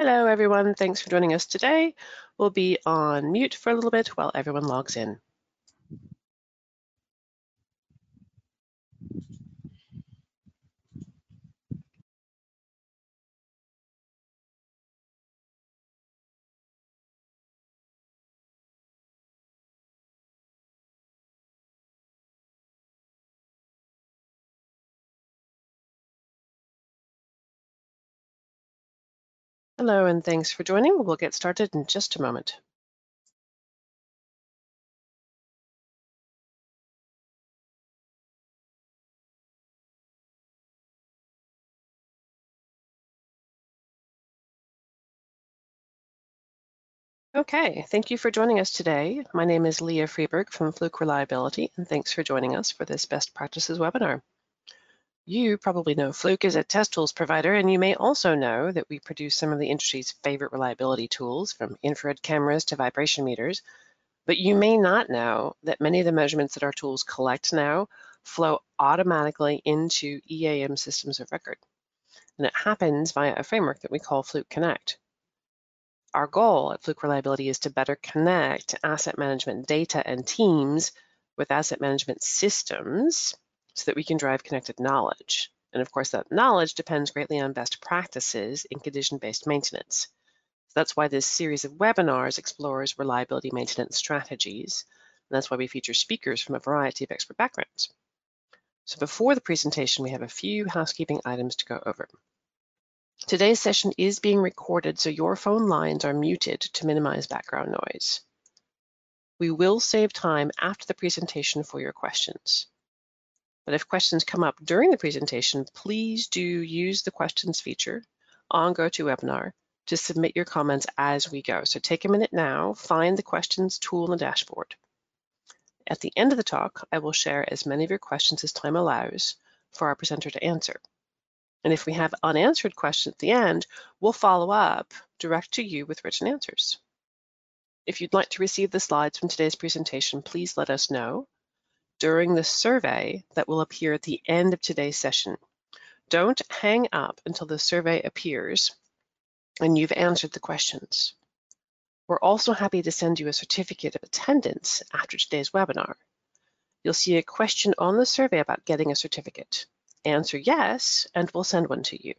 Hello, everyone. Thanks for joining us today. We'll be on mute for a little bit while everyone logs in. Hello, and thanks for joining. We'll get started in just a moment. Okay, thank you for joining us today. My name is Leah Freeberg from Fluke Reliability, and thanks for joining us for this best practices webinar. You probably know Fluke is a test tools provider, and you may also know that we produce some of the industry's favorite reliability tools, from infrared cameras to vibration meters. But you may not know that many of the measurements that our tools collect now flow automatically into EAM systems of record. And it happens via a framework that we call Fluke Connect. Our goal at Fluke Reliability is to better connect asset management data and teams with asset management systems so that we can drive connected knowledge. And of course, that knowledge depends greatly on best practices in condition-based maintenance. So that's why this series of webinars explores reliability maintenance strategies. And that's why we feature speakers from a variety of expert backgrounds. So before the presentation, we have a few housekeeping items to go over. Today's session is being recorded, so your phone lines are muted to minimize background noise. We will save time after the presentation for your questions. But if questions come up during the presentation, please do use the questions feature on GoToWebinar to submit your comments as we go. So take a minute now, find the questions tool in the dashboard. At the end of the talk, I will share as many of your questions as time allows for our presenter to answer. And if we have unanswered questions at the end, we'll follow up direct to you with written answers. If you'd like to receive the slides from today's presentation, please let us know during the survey that will appear at the end of today's session. Don't hang up until the survey appears and you've answered the questions. We're also happy to send you a certificate of attendance after today's webinar. You'll see a question on the survey about getting a certificate. Answer yes, and we'll send one to you.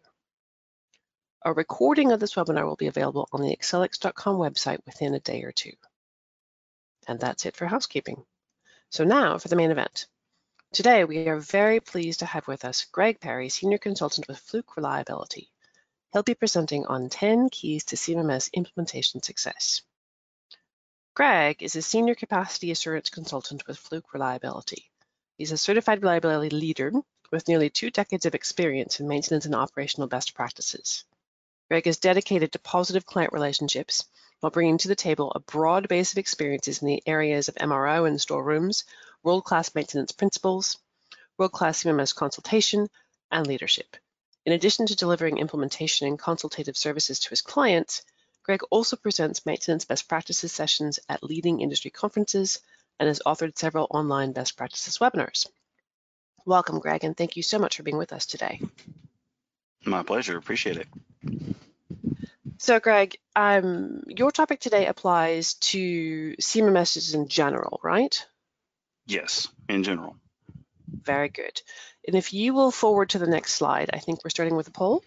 A recording of this webinar will be available on the Accelix.com website within a day or two. And that's it for housekeeping. So now for the main event. Today, we are very pleased to have with us Greg Perry, Senior Consultant with Fluke Reliability. He'll be presenting on 10 keys to CMMS implementation success. Greg is a Senior Capacity Assurance Consultant with Fluke Reliability. He's a certified reliability leader with nearly two decades of experience in maintenance and operational best practices. Greg is dedicated to positive client relationships while bringing to the table a broad base of experiences in the areas of MRO and storerooms, world-class maintenance principles, world-class CMMS consultation, and leadership. In addition to delivering implementation and consultative services to his clients, Greg also presents maintenance best practices sessions at leading industry conferences and has authored several online best practices webinars. Welcome, Greg, and thank you so much for being with us today. My pleasure. Appreciate it. So, Greg, um, your topic today applies to CMMSs in general, right? Yes, in general. Very good. And if you will forward to the next slide, I think we're starting with a poll.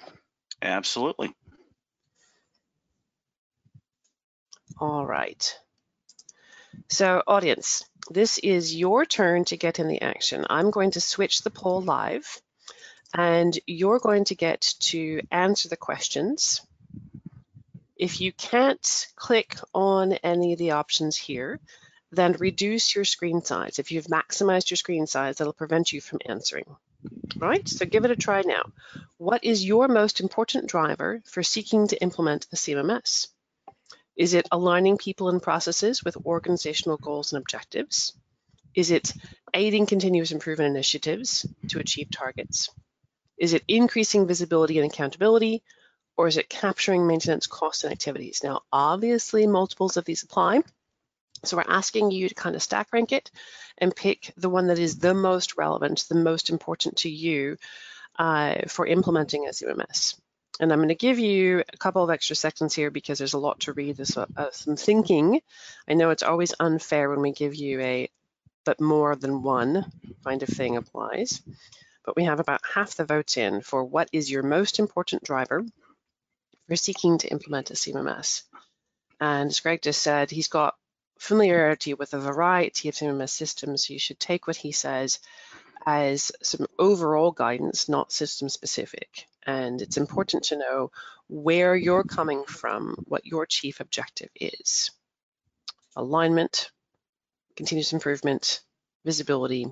Absolutely. All right. So, audience, this is your turn to get in the action. I'm going to switch the poll live, and you're going to get to answer the questions if you can't click on any of the options here, then reduce your screen size. If you've maximized your screen size, that'll prevent you from answering. All right, so give it a try now. What is your most important driver for seeking to implement a CMMS? Is it aligning people and processes with organizational goals and objectives? Is it aiding continuous improvement initiatives to achieve targets? Is it increasing visibility and accountability? Or is it capturing maintenance costs and activities? Now, obviously, multiples of these apply. So we're asking you to kind of stack rank it and pick the one that is the most relevant, the most important to you uh, for implementing a CMMS. And I'm going to give you a couple of extra seconds here because there's a lot to read. There's uh, some thinking. I know it's always unfair when we give you a, but more than one kind of thing applies. But we have about half the votes in for what is your most important driver for seeking to implement a CMMS. And as Greg just said, he's got familiarity with a variety of CMMS systems. So you should take what he says as some overall guidance, not system specific. And it's important to know where you're coming from, what your chief objective is. Alignment, continuous improvement, visibility,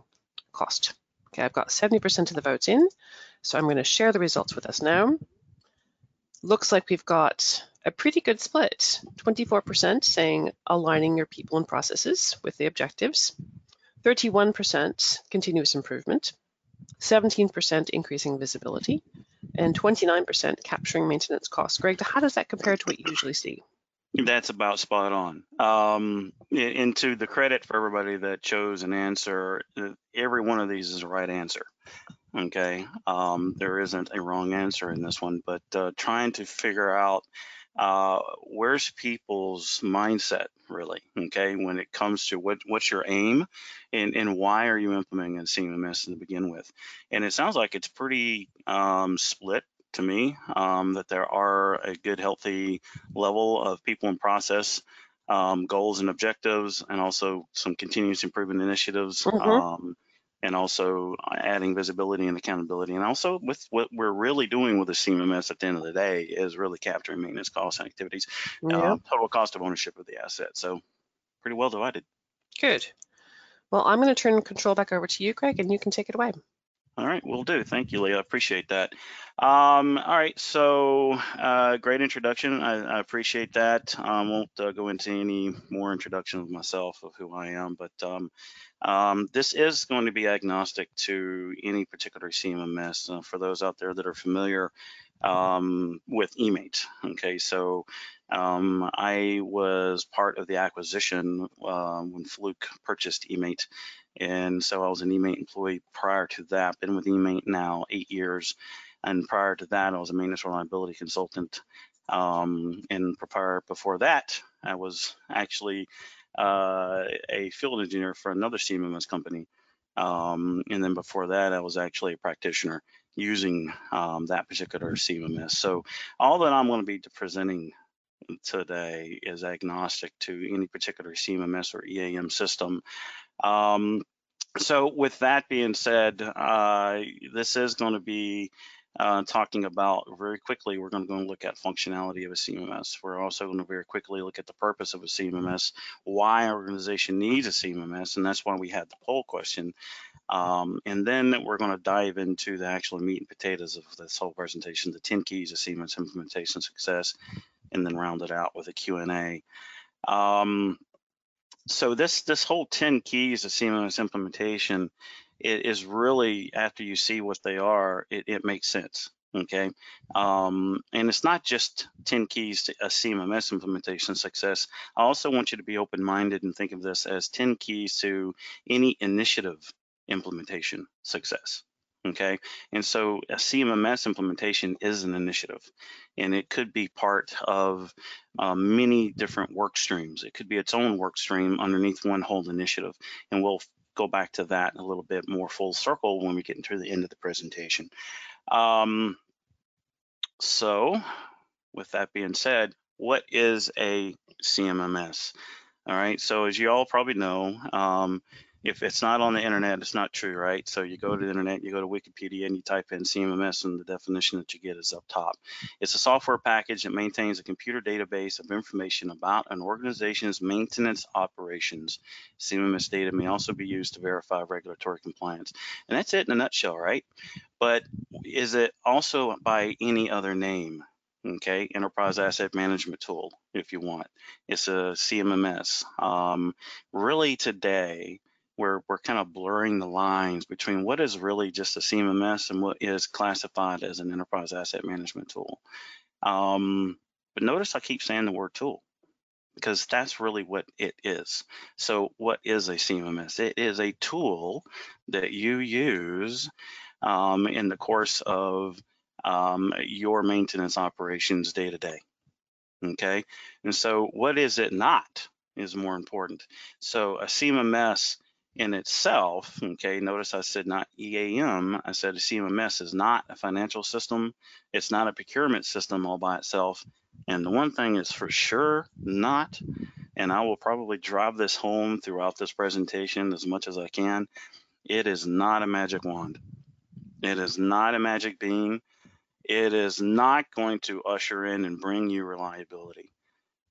cost. Okay, I've got 70% of the votes in, so I'm going to share the results with us now. Looks like we've got a pretty good split. 24% saying aligning your people and processes with the objectives, 31% continuous improvement, 17% increasing visibility, and 29% capturing maintenance costs. Greg, how does that compare to what you usually see? That's about spot on. Um, into the credit for everybody that chose an answer, uh, every one of these is the right answer. Okay, um, there isn't a wrong answer in this one, but uh, trying to figure out uh, where's people's mindset really okay when it comes to what what's your aim and and why are you implementing a CMMS to begin with and it sounds like it's pretty um, split to me um, that there are a good healthy level of people and process um, goals and objectives and also some continuous improvement initiatives Mhm. um, and also adding visibility and accountability. And also with what we're really doing with the CMMS at the end of the day is really capturing maintenance costs and activities, Yeah, uh, total cost of ownership of the asset. So pretty well divided. good. Well, I'm going to turn control back over to you, Greg, and you can take it away. All right, will do. Thank you, Leah. I appreciate that. Um, all right, so uh, great introduction. I, I appreciate that. I um, won't uh, go into any more introduction of myself of who I am, but um, um, this is going to be agnostic to any particular CMMS. Uh, for those out there that are familiar um, with eMaint, okay, so um, I was part of the acquisition uh, when Fluke purchased eMaint and so I was an eMaint employee prior to that, been with eMaint now eight years. And prior to that, I was a maintenance reliability consultant. Um, and prior before that, I was actually uh, a field engineer for another CMMS company. Um, and then before that, I was actually a practitioner using um, that particular CMMS. So all that I'm going to be presenting today is agnostic to any particular CMMS or EAM system. Um, so with that being said, uh, this is going to be uh, talking about very quickly, we're going to look at functionality of a CMMS. We're also going to very quickly look at the purpose of a CMMS, why our organization needs a CMMS, and that's why we had the poll question. Um, and then we're going to dive into the actual meat and potatoes of this whole presentation, the 10 keys of CMMS implementation success, and then round it out with a Q&A. Um, so this this whole 10 keys of CMMS implementation it is really after you see what they are, it, it makes sense. Okay, um, and it's not just 10 keys to a CMMS implementation success. I also want you to be open-minded and think of this as 10 keys to any initiative implementation success okay? And so a CMMS implementation is an initiative, and it could be part of um, many different work streams. It could be its own work stream underneath one whole initiative, and we'll go back to that a little bit more full circle when we get into the end of the presentation. Um, so with that being said, what is a CMMS? All right, so as you all probably know, um, if it's not on the internet, it's not true, right? So you go to the internet, you go to Wikipedia, and you type in CMMS, and the definition that you get is up top. It's a software package that maintains a computer database of information about an organization's maintenance operations. CMMS data may also be used to verify regulatory compliance. And that's it in a nutshell, right? But is it also by any other name? okay enterprise asset management tool if you want it's a cmms um, really today we're, we're kind of blurring the lines between what is really just a CMMS and what is classified as an enterprise asset management tool. Um, but notice I keep saying the word tool because that's really what it is. So what is a CMMS? It is a tool that you use um, in the course of um, your maintenance operations day to day. Okay, and so what is it not is more important. So a CMMS in itself, okay, notice I said not EAM, I said a CMMS is not a financial system, it's not a procurement system all by itself. And the one thing is for sure not, and I will probably drive this home throughout this presentation as much as I can, it is not a magic wand. It is not a magic bean. It is not going to usher in and bring you reliability.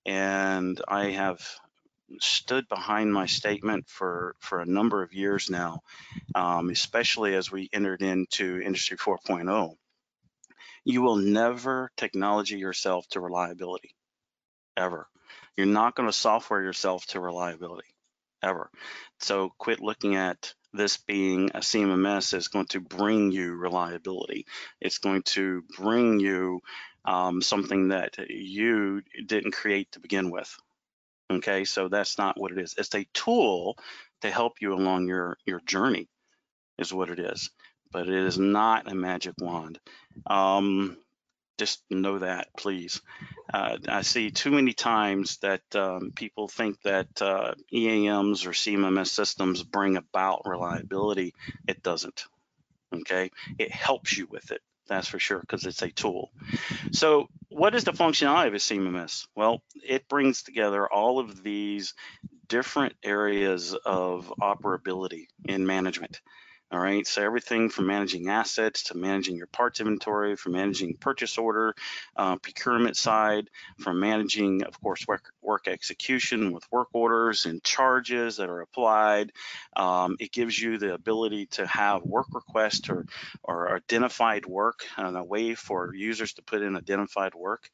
And I have stood behind my statement for, for a number of years now, um, especially as we entered into Industry 4.0. You will never technology yourself to reliability, ever. You're not going to software yourself to reliability, ever. So quit looking at this being a CMMS is going to bring you reliability. It's going to bring you um, something that you didn't create to begin with. Okay, so that's not what it is. It's a tool to help you along your your journey, is what it is. But it is not a magic wand. Um, just know that, please. Uh, I see too many times that um, people think that uh, EAMs or CMMS systems bring about reliability. It doesn't. Okay, it helps you with it. That's for sure because it's a tool. So, what is the functionality of a CMMS? Well, it brings together all of these different areas of operability in management. All right, so everything from managing assets to managing your parts inventory, from managing purchase order, uh, procurement side, from managing, of course, work, work, execution with work orders and charges that are applied. Um, it gives you the ability to have work requests or, or identified work and a way for users to put in identified work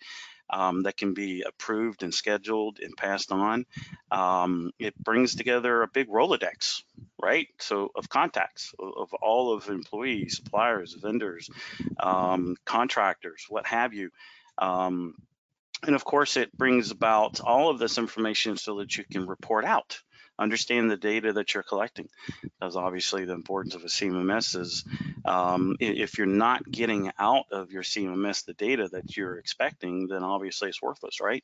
um, that can be approved and scheduled and passed on. Um, it brings together a big Rolodex, right? So of contacts of all of employees, suppliers, vendors, um, contractors, what have you. Um, and of course, it brings about all of this information so that you can report out understand the data that you're collecting. Because obviously the importance of a CMMS is um, if you're not getting out of your CMMS the data that you're expecting, then obviously it's worthless, right?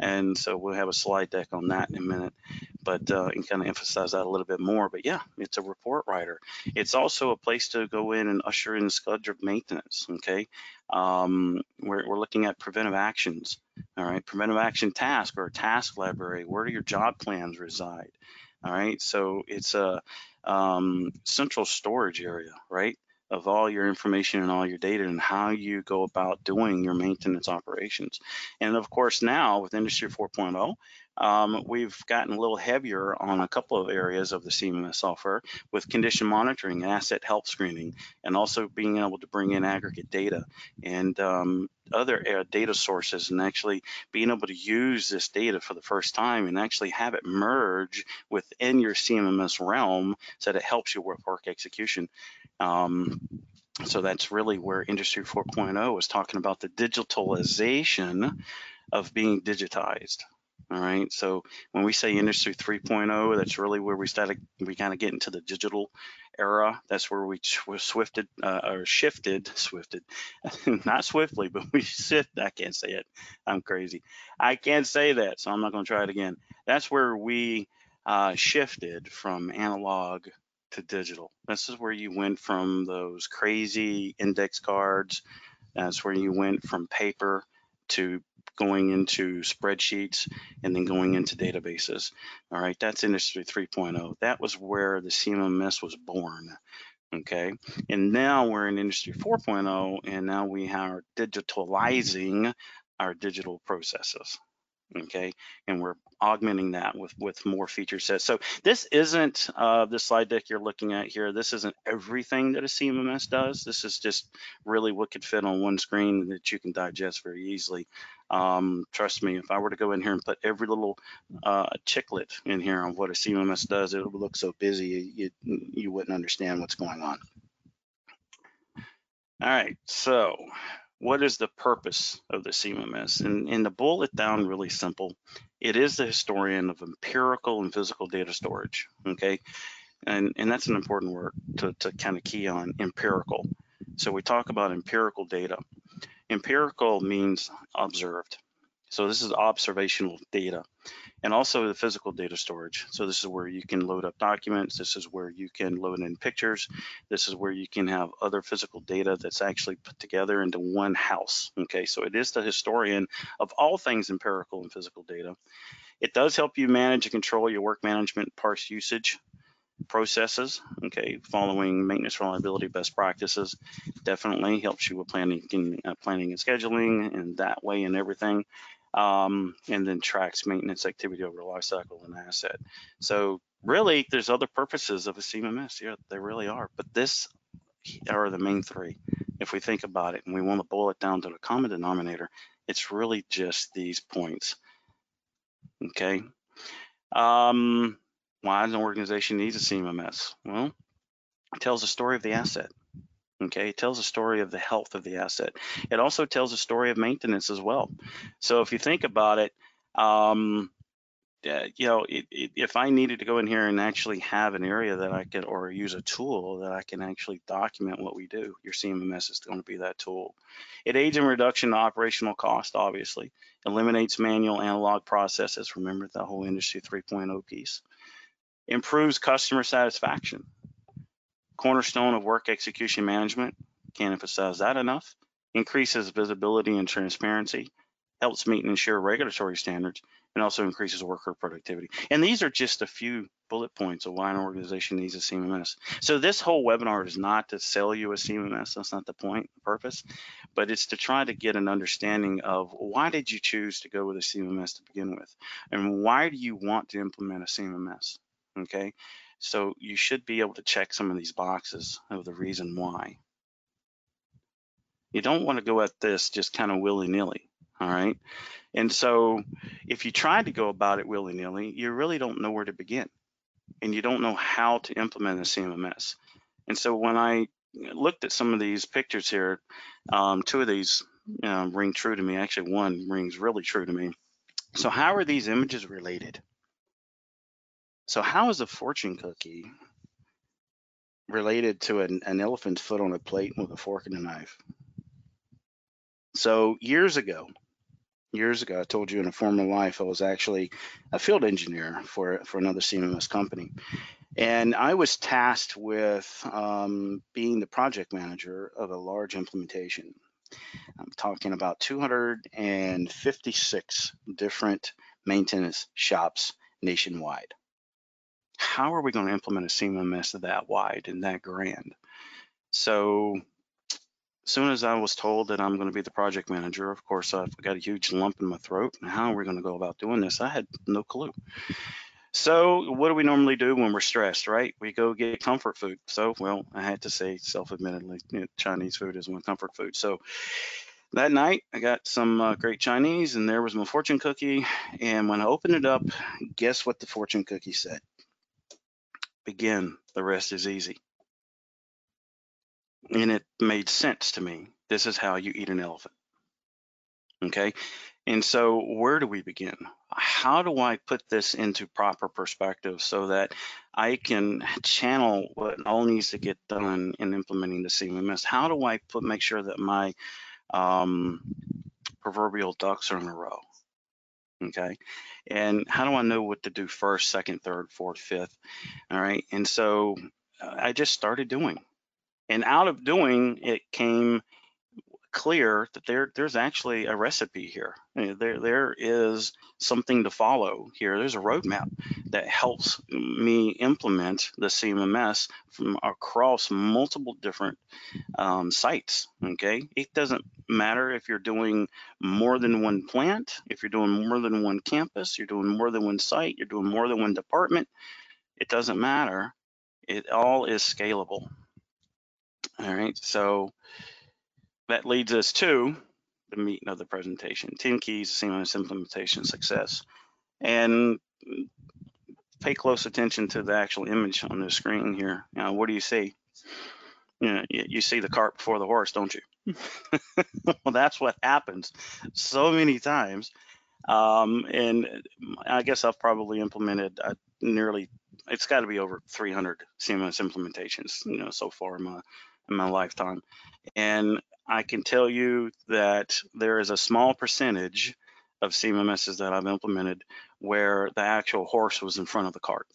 And so we'll have a slide deck on that in a minute, but uh, and kind of emphasize that a little bit more. But yeah, it's a report writer. It's also a place to go in and usher in schedule of maintenance. Okay, um, we're, we're looking at preventive actions. All right, preventive action task or task library. Where do your job plans reside? All right, so it's a um, central storage area, right? Of all your information and all your data and how you go about doing your maintenance operations. And of course, now with Industry 4.0, um, we've gotten a little heavier on a couple of areas of the CMMS software with condition monitoring, and asset health screening, and also being able to bring in aggregate data and um, other data sources and actually being able to use this data for the first time and actually have it merge within your CMMS realm so that it helps you with work execution. Um, so that's really where Industry 4.0 is talking about the digitalization of being digitized. All right. So when we say Industry 3.0, that's really where we started. We kind of get into the digital era. That's where we swifted uh, or shifted, swifted, not swiftly, but we shift. I can't say it. I'm crazy. I can't say that, so I'm not going to try it again. That's where we uh, shifted from analog to digital. This is where you went from those crazy index cards. That's where you went from paper to going into spreadsheets and then going into databases. All right, that's Industry 3.0. That was where the CMMS was born. Okay, and now we're in Industry 4.0, and now we are digitalizing our digital processes okay and we're augmenting that with with more feature sets. So this isn't uh the slide deck you're looking at here. This isn't everything that a cmms does. This is just really what could fit on one screen that you can digest very easily. Um trust me if i were to go in here and put every little uh chiclet in here on what a cmms does it would look so busy you you wouldn't understand what's going on. All right so what is the purpose of the CMMS? And, and to boil it down really simple, it is the historian of empirical and physical data storage, okay? And, and that's an important word to, to kind of key on, empirical. So we talk about empirical data. Empirical means observed. So this is observational data and also the physical data storage. So this is where you can load up documents. This is where you can load in pictures. This is where you can have other physical data that's actually put together into one house. Okay, so it is the historian of all things empirical and physical data. It does help you manage and control your work management parse usage processes, okay, following maintenance reliability best practices. Definitely helps you with planning and, uh, planning and scheduling and that way and everything. Um, and then tracks maintenance activity over the life cycle of an asset. So really, there's other purposes of a CMMS. Yeah, there really are. But this are the main three. If we think about it and we want to boil it down to the common denominator, it's really just these points. Okay. Um, why does an organization need a CMMS? Well, it tells the story of the asset. Okay, it tells a story of the health of the asset. It also tells a story of maintenance as well. So if you think about it, um, uh, you know, it, it, if I needed to go in here and actually have an area that I could, or use a tool that I can actually document what we do, your CMMS is going to be that tool. It aids in reduction of operational cost, obviously. Eliminates manual analog processes. Remember the whole Industry 3.0 piece improves customer satisfaction. Cornerstone of work execution management, can't emphasize that enough, increases visibility and transparency, helps meet and ensure regulatory standards, and also increases worker productivity. And these are just a few bullet points of why an organization needs a CMMS. So this whole webinar is not to sell you a CMMS, that's not the point, the purpose, but it's to try to get an understanding of why did you choose to go with a CMMS to begin with? And why do you want to implement a CMMS? okay? So you should be able to check some of these boxes of the reason why. You don't want to go at this just kind of willy-nilly, all right? And so if you try to go about it willy-nilly, you really don't know where to begin and you don't know how to implement a CMMS. And so when I looked at some of these pictures here, um, two of these um, ring true to me. Actually, one rings really true to me. So how are these images related? So how is a fortune cookie related to an, an elephant's foot on a plate with a fork and a knife? So years ago, years ago, I told you in a former life, I was actually a field engineer for, for another CMMS company. And I was tasked with um, being the project manager of a large implementation. I'm talking about 256 different maintenance shops nationwide how are we going to implement a CMMS that wide and that grand? So as soon as I was told that I'm going to be the project manager, of course, I've got a huge lump in my throat. How are we going to go about doing this? I had no clue. So what do we normally do when we're stressed, right? We go get comfort food. So, well, I had to say self-admittedly, you know, Chinese food is my comfort food. So that night I got some uh, great Chinese and there was my fortune cookie. And when I opened it up, guess what the fortune cookie said? Begin, the rest is easy. And it made sense to me. This is how you eat an elephant. Okay. And so, where do we begin? How do I put this into proper perspective so that I can channel what all needs to get done in implementing the CMMS? How do I put make sure that my um, proverbial ducks are in a row? Okay. And how do i know what to do first second third fourth fifth? All right. And so uh, i just started doing. And out of doing it came clear that there there's actually a recipe here. There there is something to follow here. There's a roadmap that helps me implement the CMMS from across multiple different um, sites. Okay, it doesn't matter if you're doing more than one plant, if you're doing more than one campus, you're doing more than one site, you're doing more than one department. It doesn't matter. It all is scalable. All right, so that leads us to the meat of the presentation, 10 keys to CMMS implementation success. And pay close attention to the actual image on the screen here. Now, what do you see? You, know, you see the cart before the horse, don't you? well, that's what happens so many times. Um, and I guess I've probably implemented uh, nearly, it's got to be over 300 CMS implementations, you know, so far in my in my lifetime. And I can tell you that there is a small percentage of CMMSs that I've implemented where the actual horse was in front of the cart.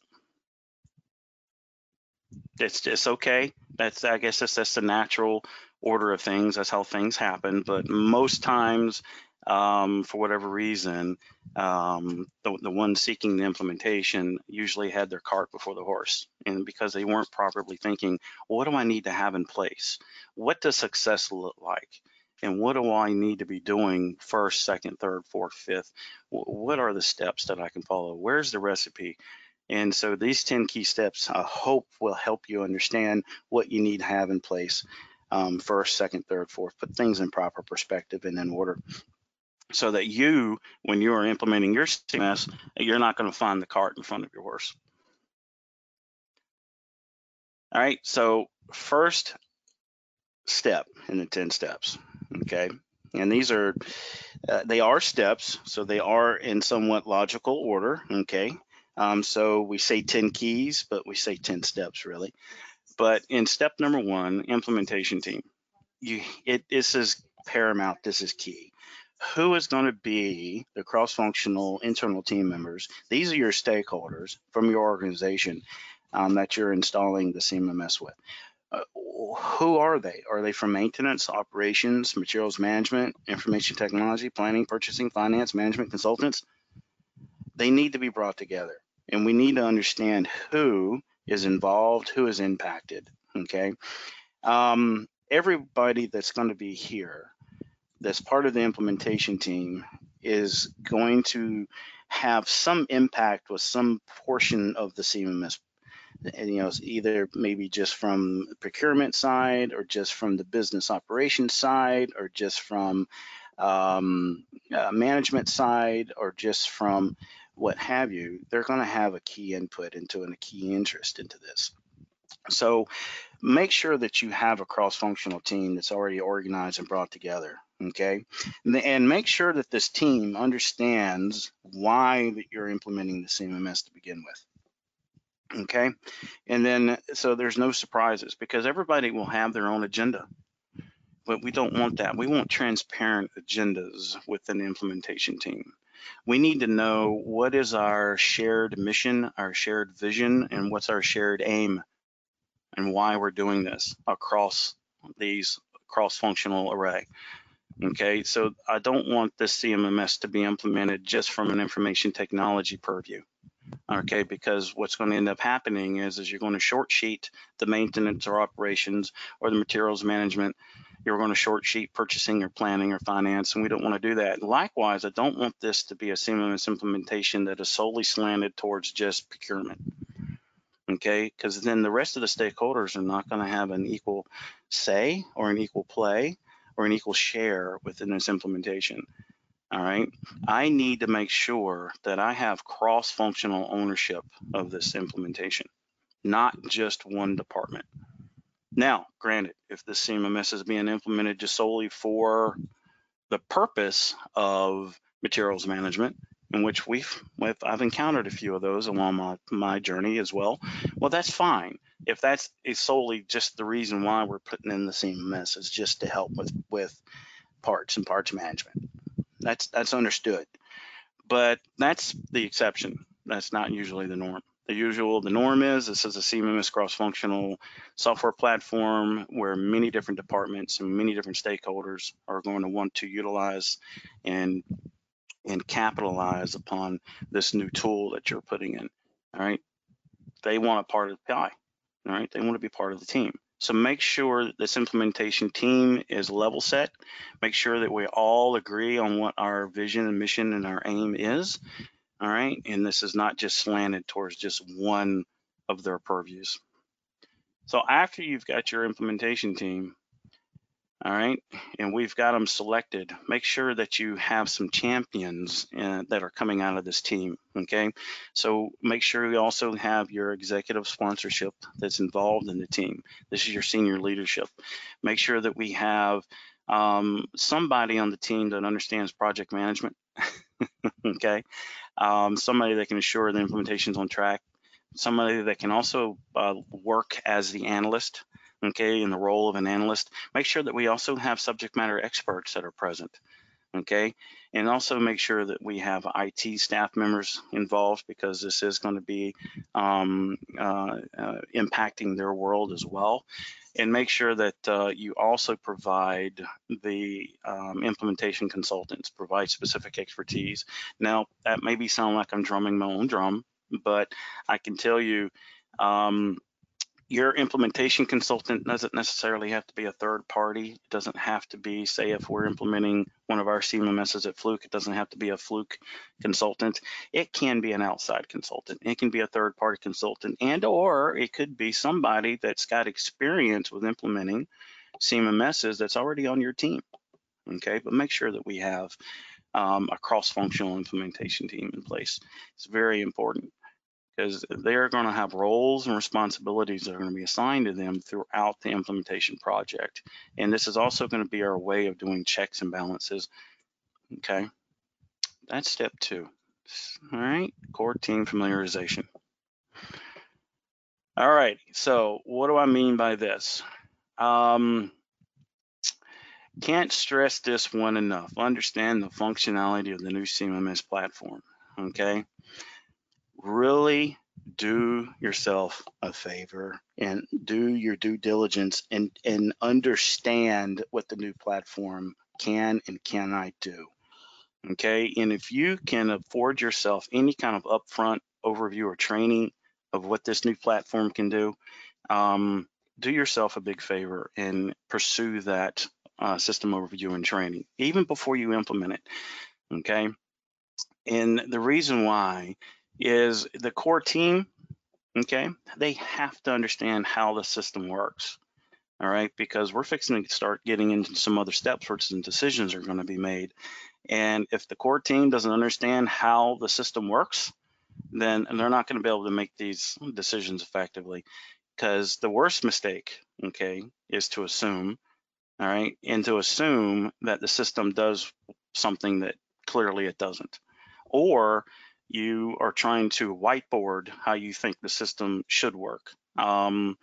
It's it's okay. That's I guess that's that's the natural order of things. That's how things happen. But most times, um, for whatever reason, um, the, the seeking the implementation usually had their cart before the horse. And because they weren't properly thinking, what do I need to have in place? What does success look like? And what do I need to be doing first, second, third, fourth, fifth? What are the steps that I can follow? Where's the recipe? And so these 10 key steps, I hope will help you understand what you need to have in place um, first, second, third, fourth, put things in proper perspective and in order so that you, when you are implementing your CMS, you're not going to find the cart in front of your horse. All right, so first step in the 10 steps, okay? And these are, uh, they are steps, so they are in somewhat logical order, okay? Um, so we say 10 keys, but we say 10 steps really. But in step number one, implementation team, you, it, this is paramount, this is key. Who is going to be the cross-functional internal team members? These are your stakeholders from your organization um, that you're installing the CMMS with. Uh, who are they? Are they from maintenance, operations, materials management, information technology, planning, purchasing, finance, management, consultants? They need to be brought together and we need to understand who is involved, who is impacted, okay? Um, everybody that's going to be here that's part of the implementation team is going to have some impact with some portion of the CMMS and, you know, either maybe just from procurement side or just from the business operations side or just from um, uh, management side or just from what have you, they're going to have a key input into and a key interest into this. So make sure that you have a cross-functional team that's already organized and brought together okay? And make sure that this team understands why that you're implementing the CMMS to begin with okay? And then so there's no surprises because everybody will have their own agenda. But we don't want that. We want transparent agendas with an implementation team. We need to know what is our shared mission, our shared vision, and what's our shared aim and why we're doing this across these cross-functional array. Okay, so I don't want this CMMS to be implemented just from an information technology purview. Okay, because what's going to end up happening is, is you're going to short sheet the maintenance or operations or the materials management you're going to short sheet purchasing or planning or finance, and we don't want to do that. Likewise, I don't want this to be a CMMS implementation that is solely slanted towards just procurement. Okay, because then the rest of the stakeholders are not going to have an equal say or an equal play or an equal share within this implementation. All right, mm-hmm. I need to make sure that I have cross-functional ownership of this implementation, not just one department. Now, granted, if the CMMS is being implemented just solely for the purpose of materials management, in which we've, we've I've encountered a few of those along my, my journey as well. Well, that's fine. If that's is solely just the reason why we're putting in the CMMS is just to help with with parts and parts management. That's that's understood. But that's the exception. That's not usually the norm the usual. The norm is this is a CMMS cross-functional software platform where many different departments and many different stakeholders are going to want to utilize and and capitalize upon this new tool that you're putting in. All right, they want a part of the pie. All right, they want to be part of the team. So make sure this implementation team is level set. Make sure that we all agree on what our vision and mission and our aim is all right? And this is not just slanted towards just one of their purviews. So after you've got your implementation team, all right, and we've got them selected, make sure that you have some champions uh, that are coming out of this team, okay? So make sure you also have your executive sponsorship that's involved in the team. This is your senior leadership. Make sure that we have um, somebody on the team that understands project management, okay? um, somebody that can ensure the implementation is on track, somebody that can also uh, work as the analyst, okay, in the role of an analyst, make sure that we also have subject matter experts that are present, okay? And also make sure that we have IT staff members involved because this is going to be um, uh, uh, impacting their world as well. And make sure that uh, you also provide the um, implementation consultants, provide specific expertise. Now, that maybe sound like I'm drumming my own drum, but I can tell you um, your implementation consultant doesn't necessarily have to be a third party. It doesn't have to be, say, if we're implementing one of our CMMSs at Fluke, it doesn't have to be a Fluke consultant. It can be an outside consultant. It can be a third party consultant and or it could be somebody that's got experience with implementing CMMSs that's already on your team. Okay, but make sure that we have um, a cross-functional implementation team in place. It's very important because they're going to have roles and responsibilities that are going to be assigned to them throughout the implementation project. And this is also going to be our way of doing checks and balances. Okay, that's step two. All right, core team familiarization. All right, so what do I mean by this? Um, can't stress this one enough. Understand the functionality of the new CMMS platform, okay? Really do yourself a favor and do your due diligence and, and understand what the new platform can and cannot do. Okay, and if you can afford yourself any kind of upfront overview or training of what this new platform can do, um, do yourself a big favor and pursue that uh, system overview and training, even before you implement it. Okay, and the reason why is the core team, okay, they have to understand how the system works, all right, because we're fixing to start getting into some other steps where some decisions are going to be made. And if the core team doesn't understand how the system works, then they're not going to be able to make these decisions effectively. Because the worst mistake, okay, is to assume, all right, and to assume that the system does something that clearly it doesn't. Or you are trying to whiteboard how you think the system should work. Um,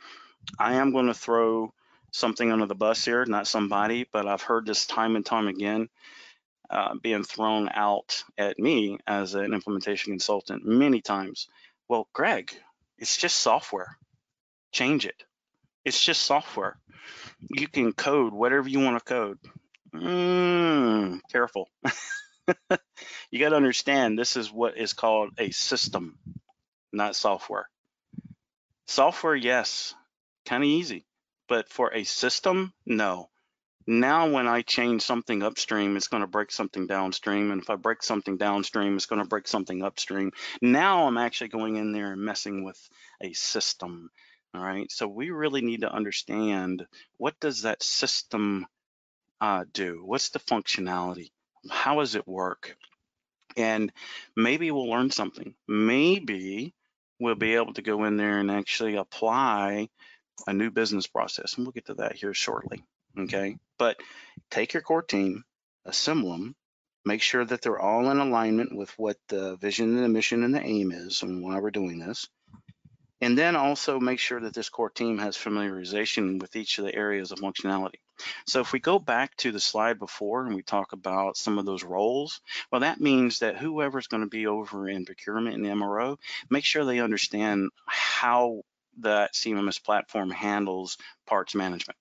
I am going to throw something under the bus here, not somebody, but I've heard this time and time again uh, being thrown out at me as an implementation consultant many times. Well, Greg, it's just software. Change it. It's just software. You can code whatever you want to code. Mm, careful. you got to understand this is what is called a system, not software. Software, yes, kind of easy, but for a system, no. Now, when I change something upstream, it's going to break something downstream. And if I break something downstream, it's going to break something upstream. Now I'm actually going in there and messing with a system. All right. So we really need to understand what does that system uh, do? What's the functionality? How does it work? And maybe we'll learn something. Maybe we'll be able to go in there and actually apply a new business process. And we'll get to that here shortly. Okay. But take your core team, assemble them, make sure that they're all in alignment with what the vision and the mission and the aim is and why we're doing this. And then also make sure that this core team has familiarization with each of the areas of functionality. So if we go back to the slide before and we talk about some of those roles, well, that means that whoever's going to be over in procurement and MRO, make sure they understand how that CMMS platform handles parts management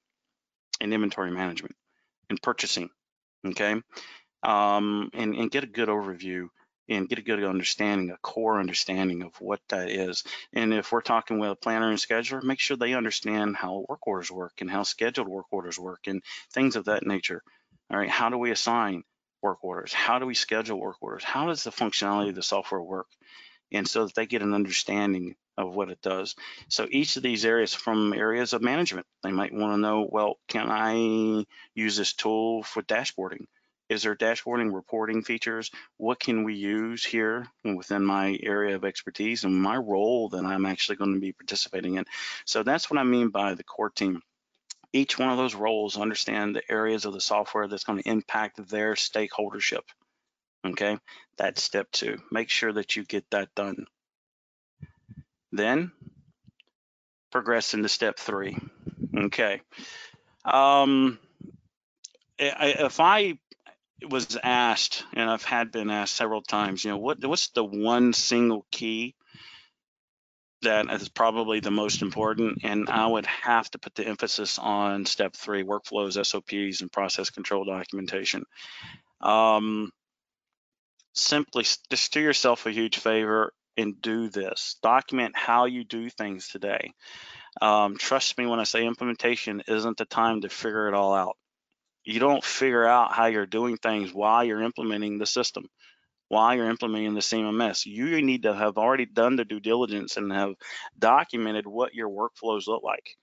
and inventory management and purchasing, okay? Um, and, and get a good overview and get a good understanding, a core understanding of what that is. And if we're talking with a planner and scheduler, make sure they understand how work orders work and how scheduled work orders work and things of that nature. All right, how do we assign work orders? How do we schedule work orders? How does the functionality of the software work? And so that they get an understanding of what it does. So each of these areas from areas of management, they might want to know, well, can I use this tool for dashboarding? Is there dashboarding reporting features? What can we use here within my area of expertise and my role that I'm actually going to be participating in? So that's what I mean by the core team. Each one of those roles understand the areas of the software that's going to impact their stakeholdership. Okay, that's step two. Make sure that you get that done. Then progress into step three. Okay. Um, if I was asked, and I've had been asked several times, you know, what what's the one single key that is probably the most important, and I would have to put the emphasis on step three: workflows, SOPs, and process control documentation. Um, simply just do yourself a huge favor and do this. Document how you do things today. Um, trust me when I say implementation isn't the time to figure it all out. You don't figure out how you're doing things while you're implementing the system, while you're implementing the CMMS. You need to have already done the due diligence and have documented what your workflows look like.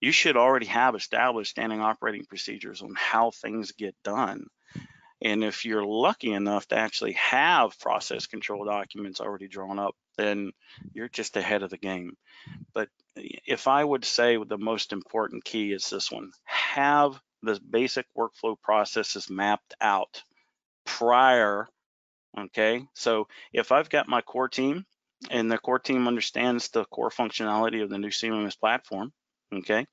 You should already have established standing operating procedures on how things get done. And if you're lucky enough to actually have process control documents already drawn up, then you're just ahead of the game. But eh, if I would say the most important key is this one, have the basic workflow process is mapped out prior, okay? So if I've got my core team and the core team understands the core functionality of the new CMMS platform, okay?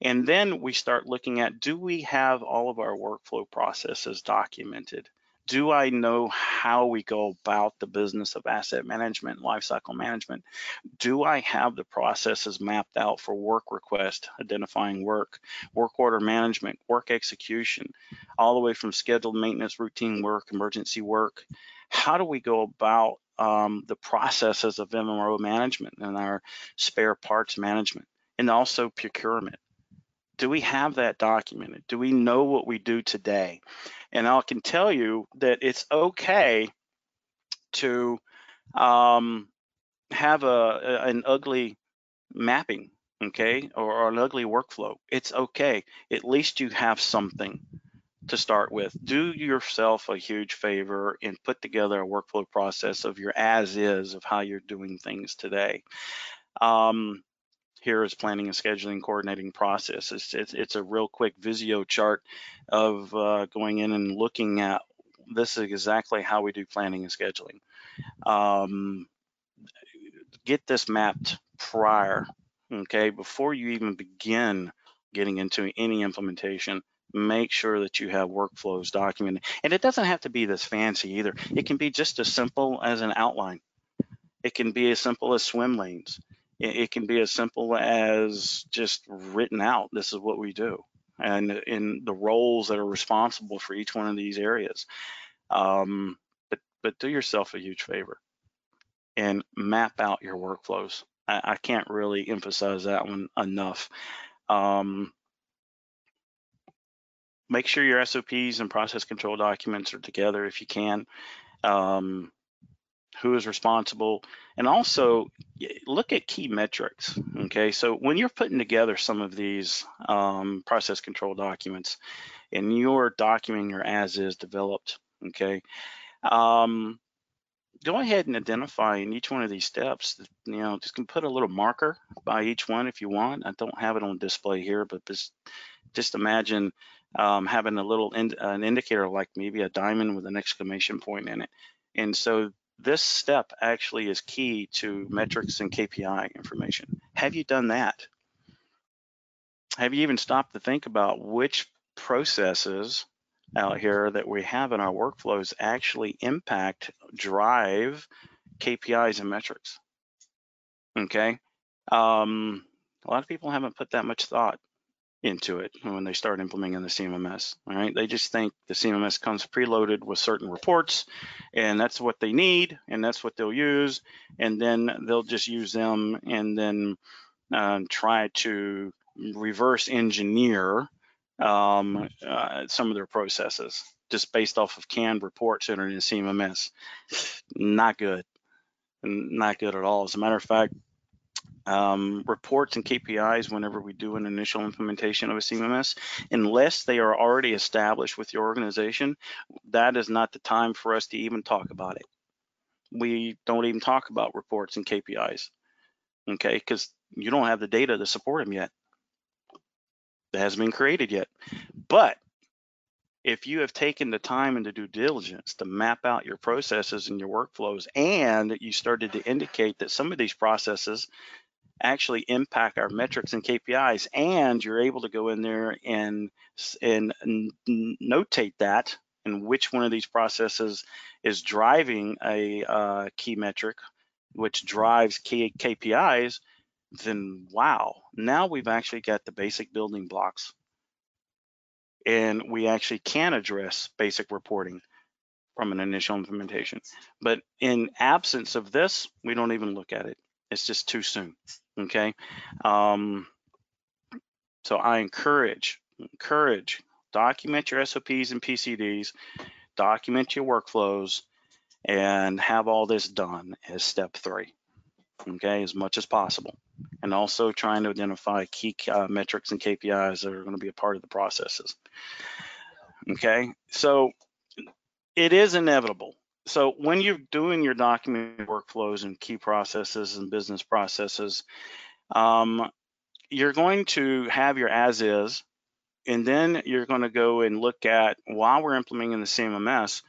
And then we start looking at, do we have all of our workflow processes documented? Do I know how we go about the business of asset management, lifecycle management? Do I have the processes mapped out for work request, identifying work, work order management, work execution, all the way from scheduled maintenance, routine work, emergency work? How do we go about um, the processes of MRO management and our spare parts management? and also procurement. Do we have that documented? Do we know what we do today? And I can tell you that it's okay to um, have a, an ugly mapping, okay, or, or an ugly workflow. It's okay. At least you have something to start with. Do yourself a huge favor and put together a workflow process of your as is of how you're doing things today. Um, here is planning and scheduling coordinating process. It's, it's, it's a real quick Visio chart of uh, going in and looking at this is exactly how we do planning and scheduling. Um, get this mapped prior, okay, before you even begin getting into any implementation, make sure that you have workflows documented. And it doesn't have to be this fancy either. It can be just as simple as an outline. It can be as simple as swim lanes it can be as simple as just written out this is what we do. And in the roles that are responsible for each one of these areas. Um, but but do yourself a huge favor and map out your workflows. I, I can't really emphasize that one enough. Um, make sure your sops and process control documents are together if you can. Um, who is responsible, and also look at key metrics. Okay, so when you're putting together some of these um, process control documents and you're documenting your as is developed, okay, um, go ahead and identify in each one of these steps, you know, just can put a little marker by each one if you want. I don't have it on display here, but just, just imagine um, having a little an indicator like maybe a diamond with an exclamation point in it. And so this step actually is key to metrics and KPI information. Have you done that? Have you even stopped to think about which processes out here that we have in our workflows actually impact, drive KPIs and metrics? Okay. Um, a lot of people haven't put that much thought into it when they start implementing the CMMS. All right, they just think the CMMS comes preloaded with certain reports, and that's what they need, and that's what they'll use, and then they'll just use them and then uh, try to reverse engineer um, uh, some of their processes just based off of canned reports entered in the CMMS. Not good, not good at all. As a matter of fact, um, reports and KPIs whenever we do an initial implementation of a CMMS, unless they are already established with your organization, that is not the time for us to even talk about it. We don't even talk about reports and KPIs, okay? Because you don't have the data to support them yet. That hasn't been created yet. But if you have taken the time and the due diligence to map out your processes and your workflows, and you started to indicate that some of these processes actually impact our metrics and KPIs, and you're able to go in there and and notate that and which one of these processes is driving a uh, key metric, which drives key KPIs, then wow, now we've actually got the basic building blocks and we actually can address basic reporting from an initial implementation. But in absence of this, we don't even look at it. It's just too soon, okay? Um, so I encourage, encourage, document your SOPs and PCDs, document your workflows, and have all this done as step three, okay, as much as possible. And also trying to identify key uh, metrics and KPIs that are gonna be a part of the processes. Okay, so it is inevitable. So when you're doing your document workflows and key processes and business processes, um, you're going to have your as is, and then you're going to go and look at while we're implementing the CMMS,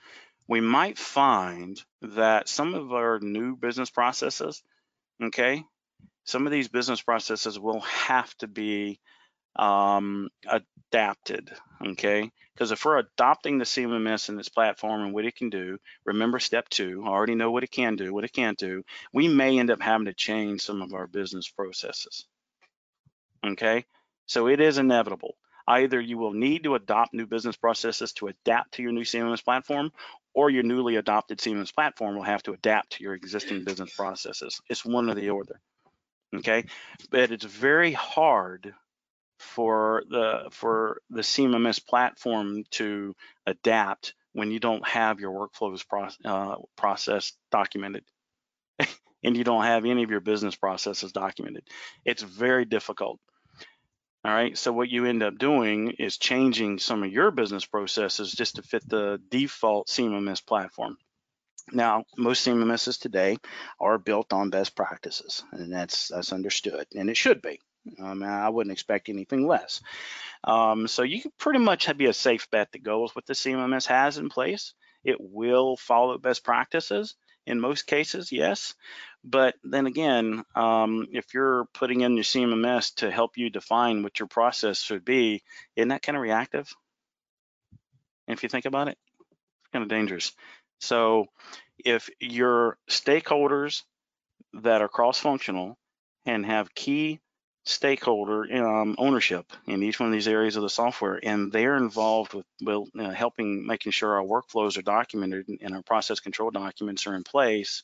we might find that some of our new business processes, okay, some of these business processes will have to be um, adapted, okay? Because if we're adopting the CMMS and its platform and what it can do, remember step two, I already know what it can do, what it can't do, we may end up having to change some of our business processes, okay? So it is inevitable. Either you will need to adopt new business processes to adapt to your new CMMS platform, or your newly adopted CMMS platform will have to adapt to your existing business processes. It's one or the other, okay? But it's very hard for the for the CMMS platform to adapt when you don't have your workflows pro uh, process documented and you don't have any of your business processes documented. It's very difficult. All right, so what you end up doing is changing some of your business processes just to fit the default CMMS platform. Now, most CMMSs today are built on best practices, and that's that's understood, and it should be. Um, I wouldn't expect anything less. Um, so you can pretty much be a safe bet that goes with the CMMS has in place. It will follow best practices in most cases, yes. But then again, um, if you're putting in your CMMS to help you define what your process should be, isn't that kind of reactive? If you think about it, it's kind of dangerous. So if your stakeholders that are cross-functional and have key stakeholder um, ownership in each one of these areas of the software, and they're involved with well, helping making sure our workflows are documented and our process control documents are in place.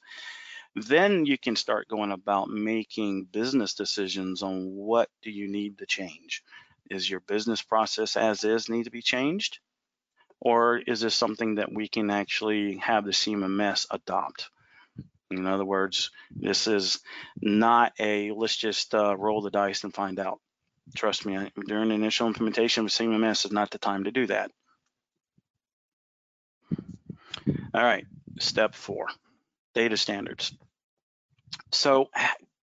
Then you can start going about making business decisions on what do you need to change. Is your business process as is need to be changed? Or is this something that we can actually have the CMMS adopt? In other words, this is not a let's just uh, roll the dice and find out. Trust me, during the initial implementation of CMMS is not the time to do that. All right, step four, data standards. So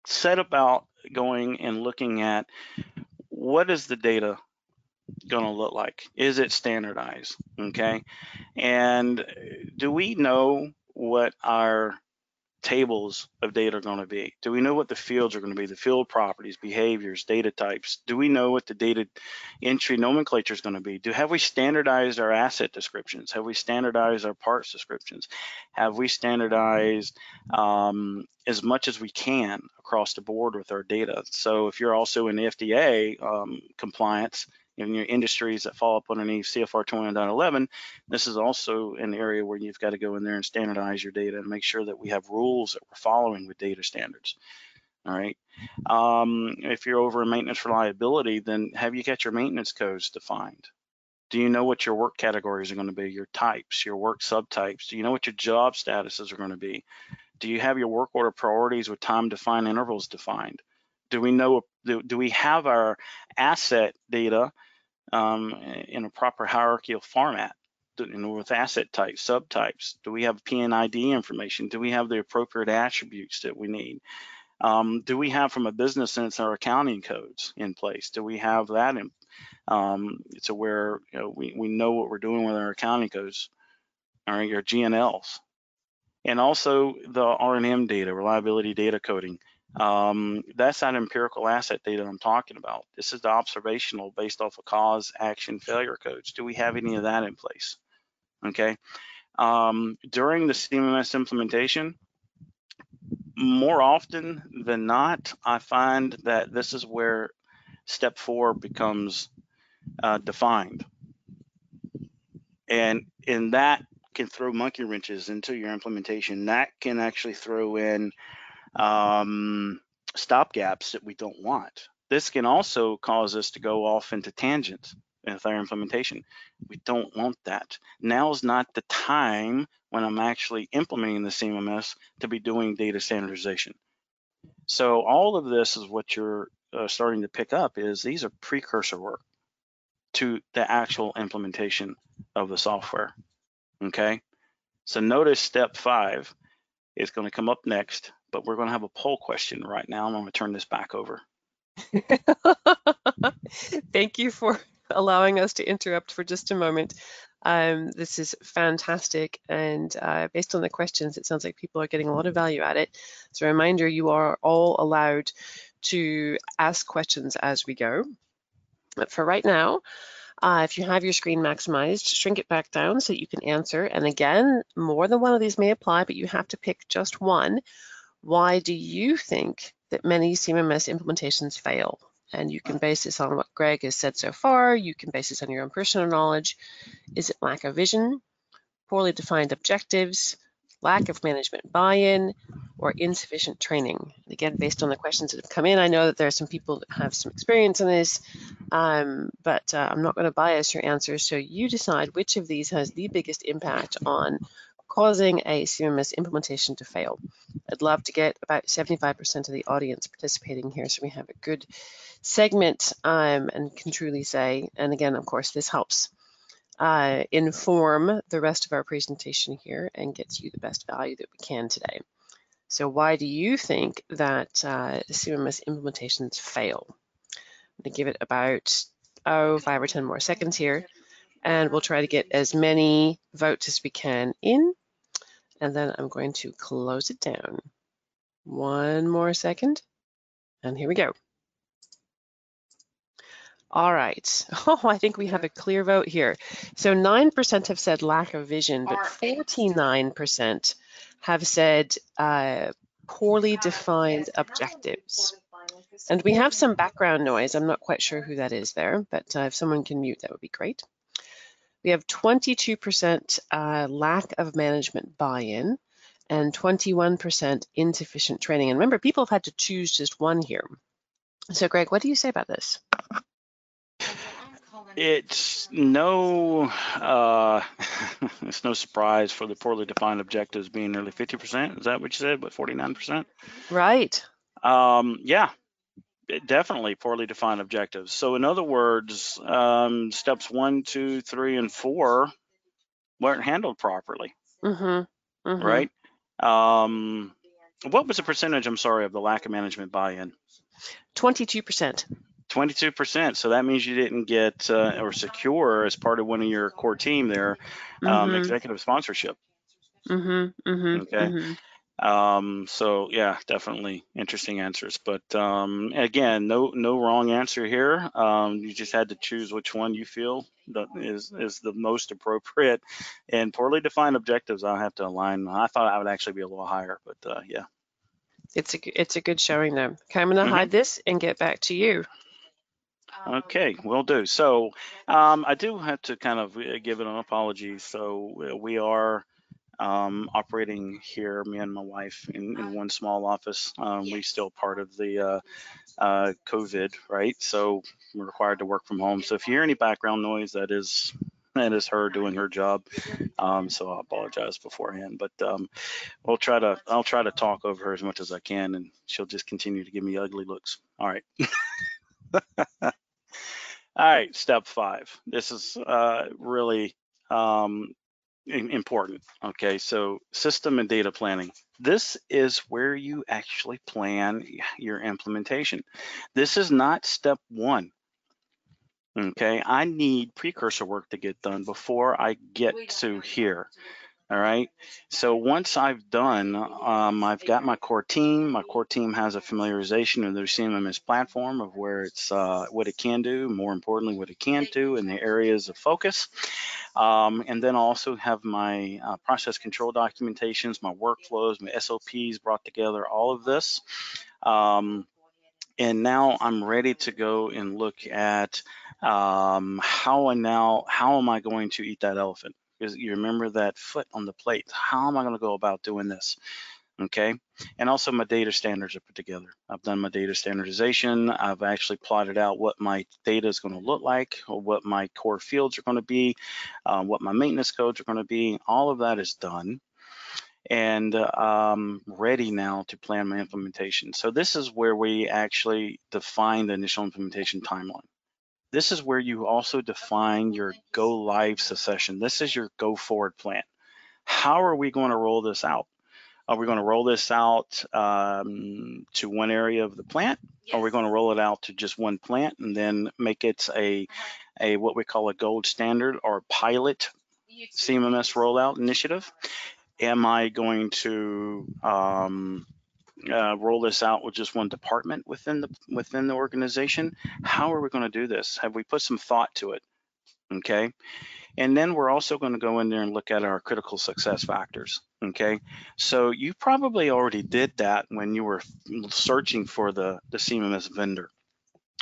set about going and looking at what is the data going to look like? Is it standardized? Okay. And do we know what our tables of data are going to be? Do we know what the fields are going to be, the field properties, behaviors, data types? Do we know what the data entry nomenclature is going to be? Do have we standardized our asset descriptions? Have we standardized our parts descriptions? Have we standardized um, as much as we can across the board with our data? So if you're also in FDA um, compliance, in your industries that fall up underneath CFR 21.11, this is also an area where you've got to go in there and standardize your data and make sure that we have rules that we're following with data standards. All right. Um, if you're over in maintenance reliability, then have you got your maintenance codes defined? Do you know what your work categories are going to be, your types, your work subtypes? Do you know what your job statuses are going to be? Do you have your work order priorities with time defined intervals defined? Do we know, do, do we have our asset data um, in a proper hierarchical format with asset types, subtypes? Do we have P&ID information? Do we have the appropriate attributes that we need? Um, do we have from a business sense our accounting codes in place? Do we have that in, um, to where you know, we, we know what we're doing with our accounting codes, our, our GNLs? And also the R&M data, reliability data coding. Um, that's that empirical asset data I'm talking about. This is the observational based off of cause, action, failure codes. Do we have any of that in place? Okay. Um, during the CMMS implementation, more often than not, I find that this is where step four becomes uh, defined. And in that can throw monkey wrenches into your implementation. That can actually throw in um, stop gaps that we don't want. This can also cause us to go off into tangents with our implementation. We don't want that. Now is not the time when I'm actually implementing the CMMS to be doing data standardization. So all of this is what you're uh, starting to pick up is these are precursor work to the actual implementation of the software. Okay. So notice step five is going to come up next, but we're going to have a poll question right now. I'm going to turn this back over. Thank you for allowing us to interrupt for just a moment. Um, this is fantastic, and uh, based on the questions, it sounds like people are getting a lot of value at it. As a reminder, you are all allowed to ask questions as we go. But for right now, uh, if you have your screen maximized, shrink it back down so that you can answer. And again, more than one of these may apply, but you have to pick just one. Why do you think that many CMMS implementations fail? And you can base this on what Greg has said so far. You can base this on your own personal knowledge. Is it lack of vision, poorly defined objectives, lack of management buy-in, or insufficient training? Again, based on the questions that have come in, I know that there are some people that have some experience in this, um, but uh, I'm not going to bias your answers. So you decide which of these has the biggest impact on causing a CMMS implementation to fail. I'd love to get about 75% of the audience participating here so we have a good segment um, and can truly say, and again, of course, this helps uh, inform the rest of our presentation here and gets you the best value that we can today. So why do you think that uh, CMMS implementations fail? I'm to give it about, oh, five or 10 more seconds here, and we'll try to get as many votes as we can in and then I'm going to close it down. One more second, and here we go. All right. Oh, I think we have a clear vote here. So 9% have said lack of vision, but 49% have said uh, poorly defined objectives. And we have some background noise. I'm not quite sure who that is there, but uh, if someone can mute, that would be great. We have 22% uh, lack of management buy-in and 21% insufficient training. And remember, people have had to choose just one here. So Greg, what do you say about this? It's no, uh, it's no surprise for the poorly defined objectives being nearly 50%. Is that what you said? But 49%? Right. Um, yeah, definitely poorly defined objectives. So in other words, um, steps one, two, three, and four weren't handled properly. Mm-hmm. Mm-hmm. Right. Um, what was the percentage? I'm sorry of the lack of management buy-in. Twenty-two percent. 22%. So that means you didn't get uh, or secure as part of one of your core team there um, mm-hmm. executive sponsorship. Mm-hmm, mm-hmm, okay. Um, so yeah, definitely interesting answers. But um, again, no no wrong answer here. Um, you just had to choose which one you feel that is is the most appropriate. And poorly defined objectives, I'll have to align. I thought I would actually be a little higher, but uh, yeah. It's a it's a good showing though. Okay, I'm gonna mm-hmm. hide this and get back to you. Okay, we'll do. So um, I do have to kind of uh, give it an apology. So uh, we are um, operating here, me and my wife, in, in one small office. Um, we still part of the uh, uh, COVID, right? So we're required to work from home. So if you hear any background noise, that is that is her doing her job. Um, so I apologize beforehand, but um, we'll try to I'll try to talk over her as much as I can, and she'll just continue to give me ugly looks. All right. All right, step five. This is uh, really um, important. Okay, so system and data planning. This is where you actually plan your implementation. This is not step one. Okay, I need precursor work to get done before I get to here. All right. So once I've done, um, I've got my core team. My core team has a familiarization of the CMMS platform of where it's uh, what it can do, more importantly, what it can't do, and the areas of focus. Um, and then I also have my uh, process control documentations, my workflows, my SOPs brought together, all of this. Um, and now I'm ready to go and look at um, how I now, how am I going to eat that elephant? Because you remember that foot on the plate. How am I going to go about doing this? Okay, and also my data standards are put together. I've done my data standardization. I've actually plotted out what my data is going to look like, or what my core fields are going to be, um, what my maintenance codes are going to be. All of that is done and um, ready now to plan my implementation. So this is where we actually define the initial implementation timeline. This is where you also define your go live succession. This is your go forward plan. How are we going to roll this out? Are we going to roll this out um, to one area of the plant? Yes. Are we going to roll it out to just one plant and then make it a, a what we call a gold standard or pilot CMMS rollout initiative? Am I going to um, uh, roll this out with just one department within the within the organization? How are we going to do this? Have we put some thought to it? Okay. And then we're also going to go in there and look at our critical success factors. Okay. So you probably already did that when you were searching for the, the CMMS vendor.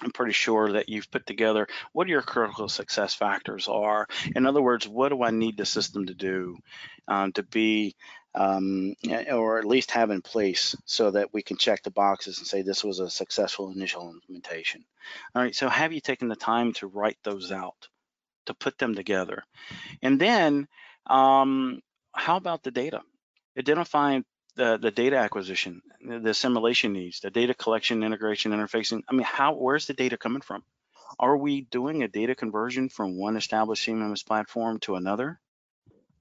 I'm pretty sure that you've put together what your critical success factors are. In other words, what do I need the system to do um, to be, um, or at least have in place so that we can check the boxes and say this was a successful initial implementation. All right, so have you taken the time to write those out, to put them together? And then um, how about the data? Identifying the, the data acquisition, the assimilation needs, the data collection, integration, interfacing. I mean, how where's the data coming from? Are we doing a data conversion from one established CMMS platform to another?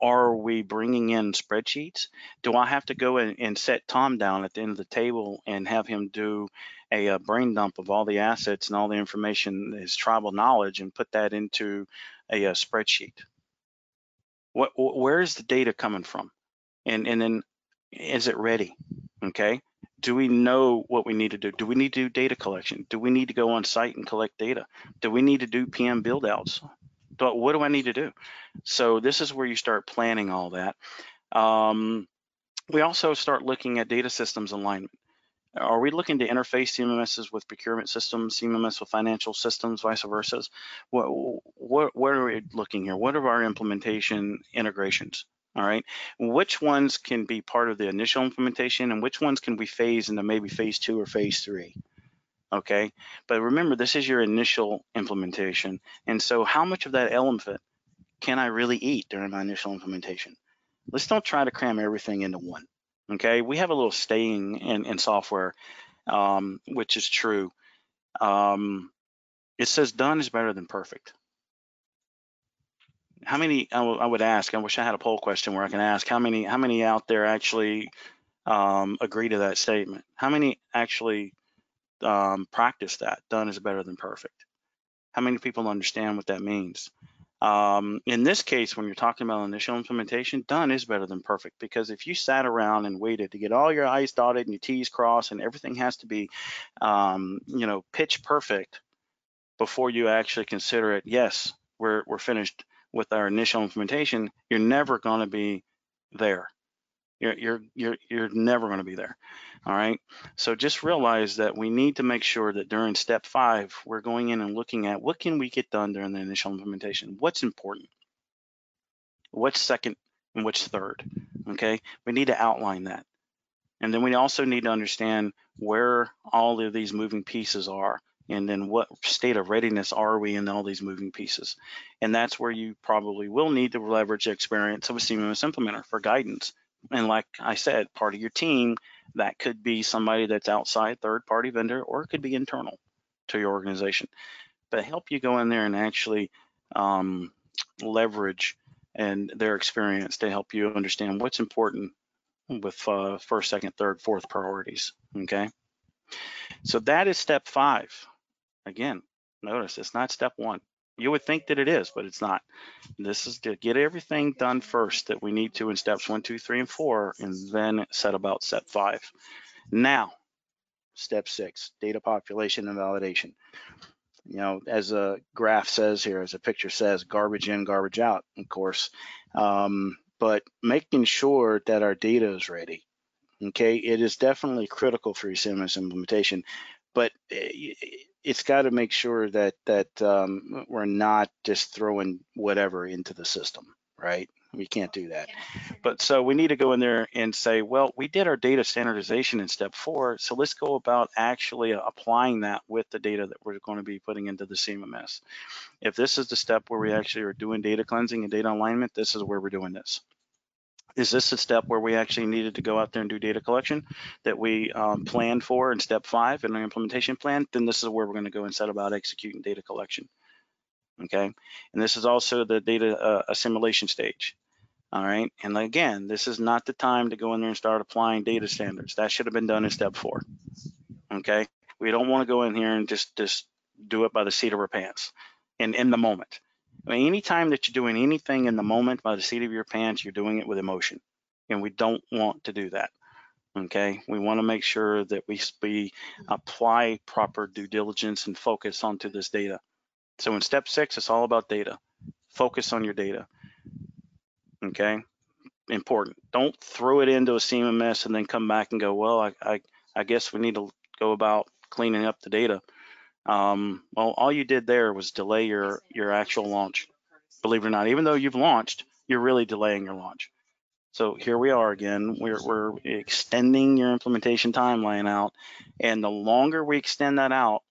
Are we bringing in spreadsheets? Do I have to go and set Tom down at the end of the table and have him do a, a brain dump of all the assets and all the information, his tribal knowledge, and put that into a, a spreadsheet? What, where is the data coming from? And, and then is it ready? Okay. Do we know what we need to do? Do we need to do data collection? Do we need to go on site and collect data? Do we need to do PM build outs? What do I need to do? So this is where you start planning all that. Um, we also start looking at data systems alignment. Are we looking to interface CMMSs with procurement systems, CMMS with financial systems, vice versa? What, what, what are we looking here? What are our implementation integrations? all right? Which ones can be part of the initial implementation and which ones can we phase into maybe phase two or phase three? Okay, but remember this is your initial implementation. And so how much of that elephant can I really eat during my initial implementation? Let's don't try to cram everything into one. Okay, we have a little staying in, in software, um, which is true. Um, it says done is better than perfect how many I, would ask i wish i had a poll question where i can ask how many how many out there actually um, agree to that statement how many actually um, practice that done is better than perfect how many people understand what that means um, in this case when you're talking about initial implementation done is better than perfect because if you sat around and waited to get all your i's dotted and your t's crossed and everything has to be um, you know pitch perfect before you actually consider it yes we're, we're finished with our initial implementation, you're never going to be there. You're you're you're you're never going to be there. All right. So just realize that we need to make sure that during step five, we're going in and looking at what can we get done during the initial implementation. What's important? What's second and what's third? Okay. We need to outline that. And then we also need to understand where all of these moving pieces are and then what state of readiness are we in all these moving pieces and that's where you probably will need to leverage the experience of a CMMS implementer for guidance and like I said part of your team that could be somebody that's outside third party vendor or it could be internal to your organization but help you go in there and actually um, leverage and their experience to help you understand what's important with uh, first, second, third, fourth priorities. Okay. So that is step five. Again, notice it's not step one. You would think that it is, but it's not. This is to get everything done first that we need to in steps one, two, three, and four, and then set about step five. Now, step six, data population and validation. You know, as a graph says here, as a picture says, garbage in, garbage out, of course. Um, but making sure that our data is ready. Okay, it is definitely critical for your CMMS implementation, but eh, it's got to make sure that that um, we're not just throwing whatever into the system, right? We can't do that. But so we need to go in there and say, well, we did our data standardization in step four, so let's go about actually applying that with the data that we're going to be putting into the CMMS. If this is the step where we actually are doing data cleansing and data alignment, this is where we're doing this is this a step where we actually needed to go out there and do data collection that we um, planned for in step five in our implementation plan? Then this is where we're going to go and set about executing data collection. Okay, and this is also the data uh, assimilation stage. All right, and again, this is not the time to go in there and start applying data standards. That should have been done in step four. Okay, we don't want to go in here and just just do it by the seat of our pants and in the moment. I mean, anytime that you're doing anything in the moment by the seat of your pants, you're doing it with emotion. And we don't want to do that. Okay, we want to make sure that we, we apply proper due diligence and focus onto this data. So in step six, it's all about data. Focus on your data. Okay, important. Don't throw it into a CMMS and then come back and go, well, I, I, I guess we need to go about cleaning up the data. Um, well, all you did there was delay your, your actual launch. Believe it or not, even though you've launched, you're really delaying your launch. So here we are again, we're, we're extending your implementation timeline out. And the longer we extend that out,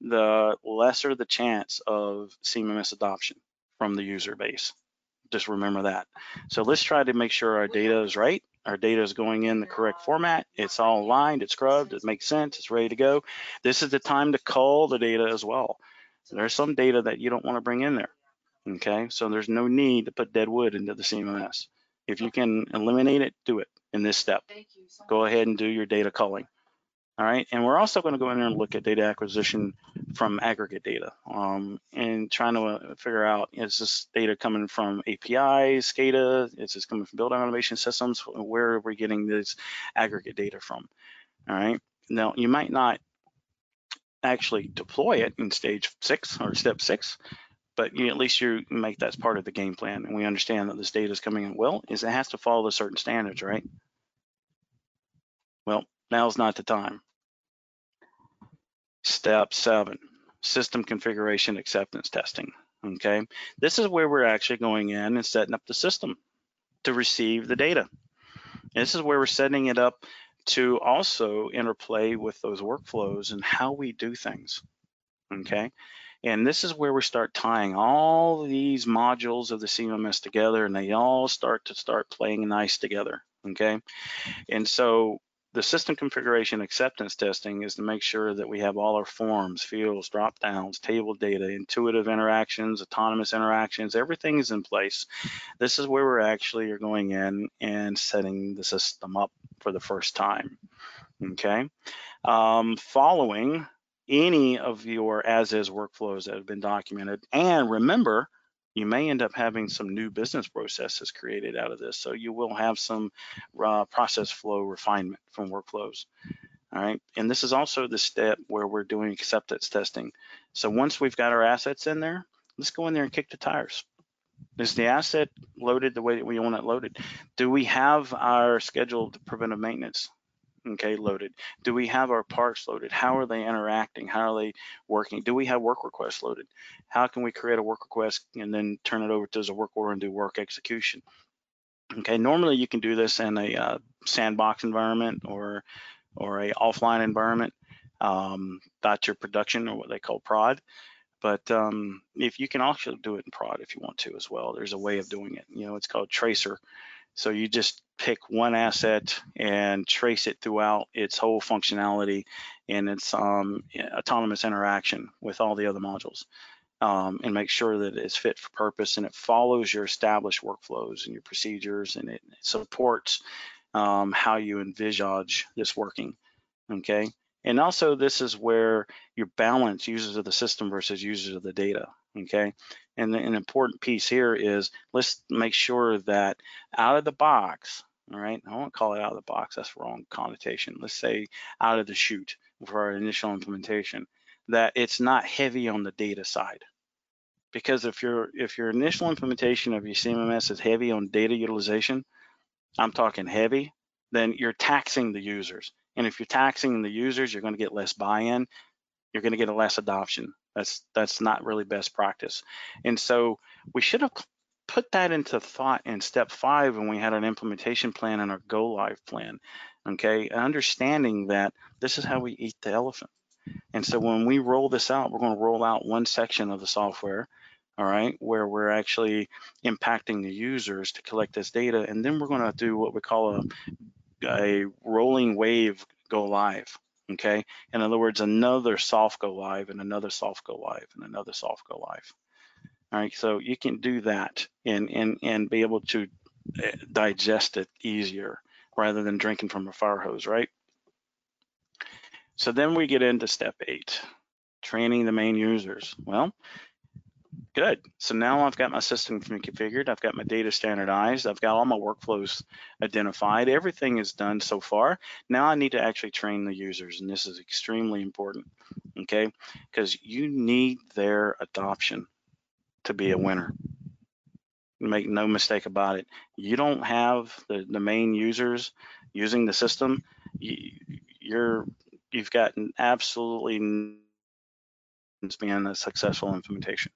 the lesser the chance of CMMS adoption from the user base. Just remember that. So let's try to make sure our data is right our data is going in the correct format. It's all aligned, it's scrubbed, it makes sense, it's ready to go. This is the time to cull the data as well. There's some data that you don't want to bring in there. Okay, so there's no need to put dead wood into the CMMS. If you can eliminate it, do it in this step. Go ahead and do your data culling. All right, and we're also going to go in there and look at data acquisition from aggregate data um, and trying to uh, figure out is this data coming from APIs, SCADA, is this coming from building automation systems? Where are we getting this aggregate data from? All right, now you might not actually deploy it in stage six or step six, but you, at least you make that part of the game plan and we understand that this data is coming in. Well, is it has to follow the certain standards, right? Well, now's not the time. Step seven, system configuration acceptance testing. Okay, this is where we're actually going in and setting up the system to receive the data. And This is where we're setting it up to also interplay with those workflows and how we do things. Okay, and this is where we start tying all these modules of the CMMS together and they all start to start playing nice together. Okay, and so the system configuration acceptance testing is to make sure that we have all our forms, fields, drop downs, table data, intuitive interactions, autonomous interactions, everything is in place. This is where we're actually are going in and setting the system up for the first time, okay? Um, following any of your as-is workflows that have been documented, and remember, you may end up having some new business processes created out of this. So you will have some uh, process flow refinement from workflows. All right, and this is also the step where we're doing acceptance testing. So once we've got our assets in there, let's go in there and kick the tires. Is the asset loaded the way that we want it loaded? Do we have our scheduled preventive maintenance okay, loaded? Do we have our parts loaded? How are they interacting? How are they working? Do we have work requests loaded? How can we create a work request and then turn it over to a work order and do work execution? Okay, normally you can do this in a uh, sandbox environment or or a offline environment. Um, that's your production or what they call prod. But um, if you can also do it in prod if you want to as well, there's a way of doing it. You know, it's called tracer. So you just pick one asset and trace it throughout its whole functionality and its um, autonomous interaction with all the other modules. Um, and make sure that it's fit for purpose and it follows your established workflows and your procedures and it supports um, how you envisage this working, okay? And also this is where you balance users of the system versus users of the data, okay? And the, an important piece here is let's make sure that out of the box, all right, I won't call it out of the box, that's wrong connotation. Let's say out of the chute for our initial implementation, that it's not heavy on the data side. Because if your if your initial implementation of your CMMS is heavy on data utilization, I'm talking heavy, then you're taxing the users. And if you're taxing the users, you're going to get less buy-in, you're going to get a less adoption. That's that's not really best practice. And so we should have put that into thought in step five when we had an implementation plan and our go live plan. Okay, understanding that this is how we eat the elephant. And so when we roll this out, we're going to roll out one section of the software, all right, where we're actually impacting the users to collect this data. And then we're going to do what we call a, a rolling wave go live. Okay. In other words, another soft go live and another soft go live and another soft go live. All right. So you can do that and, and, and be able to eh, digest it easier rather than drinking from a fire hose, right? So then we get into step eight, training the main users. Well, good. So now I've got my system configured. I've got my data standardized. I've got all my workflows identified. Everything is done so far. Now I need to actually train the users, and this is extremely important, okay? Because you need their adoption to be a winner. Make no mistake about it. You don't have the, the main users using the system, you, you're you've gotten absolutely being a successful implementation.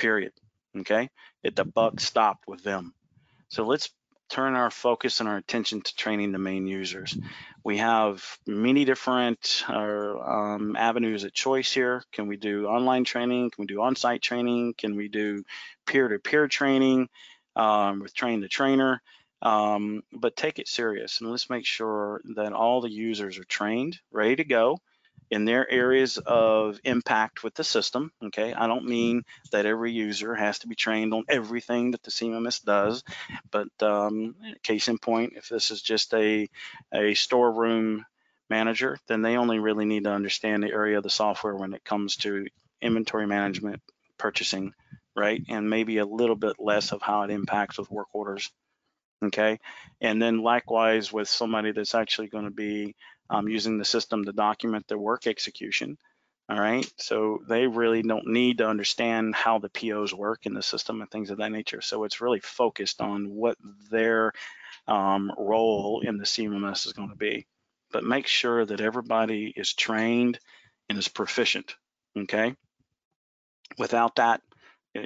Period. Okay, it the buck stopped with them. So let's turn our focus and our attention to training the main users. We have many different uh, um, avenues of choice here. Can we do online training? Can we do on-site training? Can we do peer-to-peer -peer training um, with train the trainer? Um, but take it serious and let's make sure that all the users are trained, ready to go in their areas of impact with the system. Okay, I don't mean that every user has to be trained on everything that the CMMS does, but um, case in point, if this is just a, a storeroom manager, then they only really need to understand the area of the software when it comes to inventory management, purchasing, right? And maybe a little bit less of how it impacts with work orders okay? And then likewise with somebody that's actually going to be um, using the system to document their work execution, all right? So they really don't need to understand how the POs work in the system and things of that nature. So it's really focused on what their um, role in the CMMS is going to be. But make sure that everybody is trained and is proficient, okay? Without that,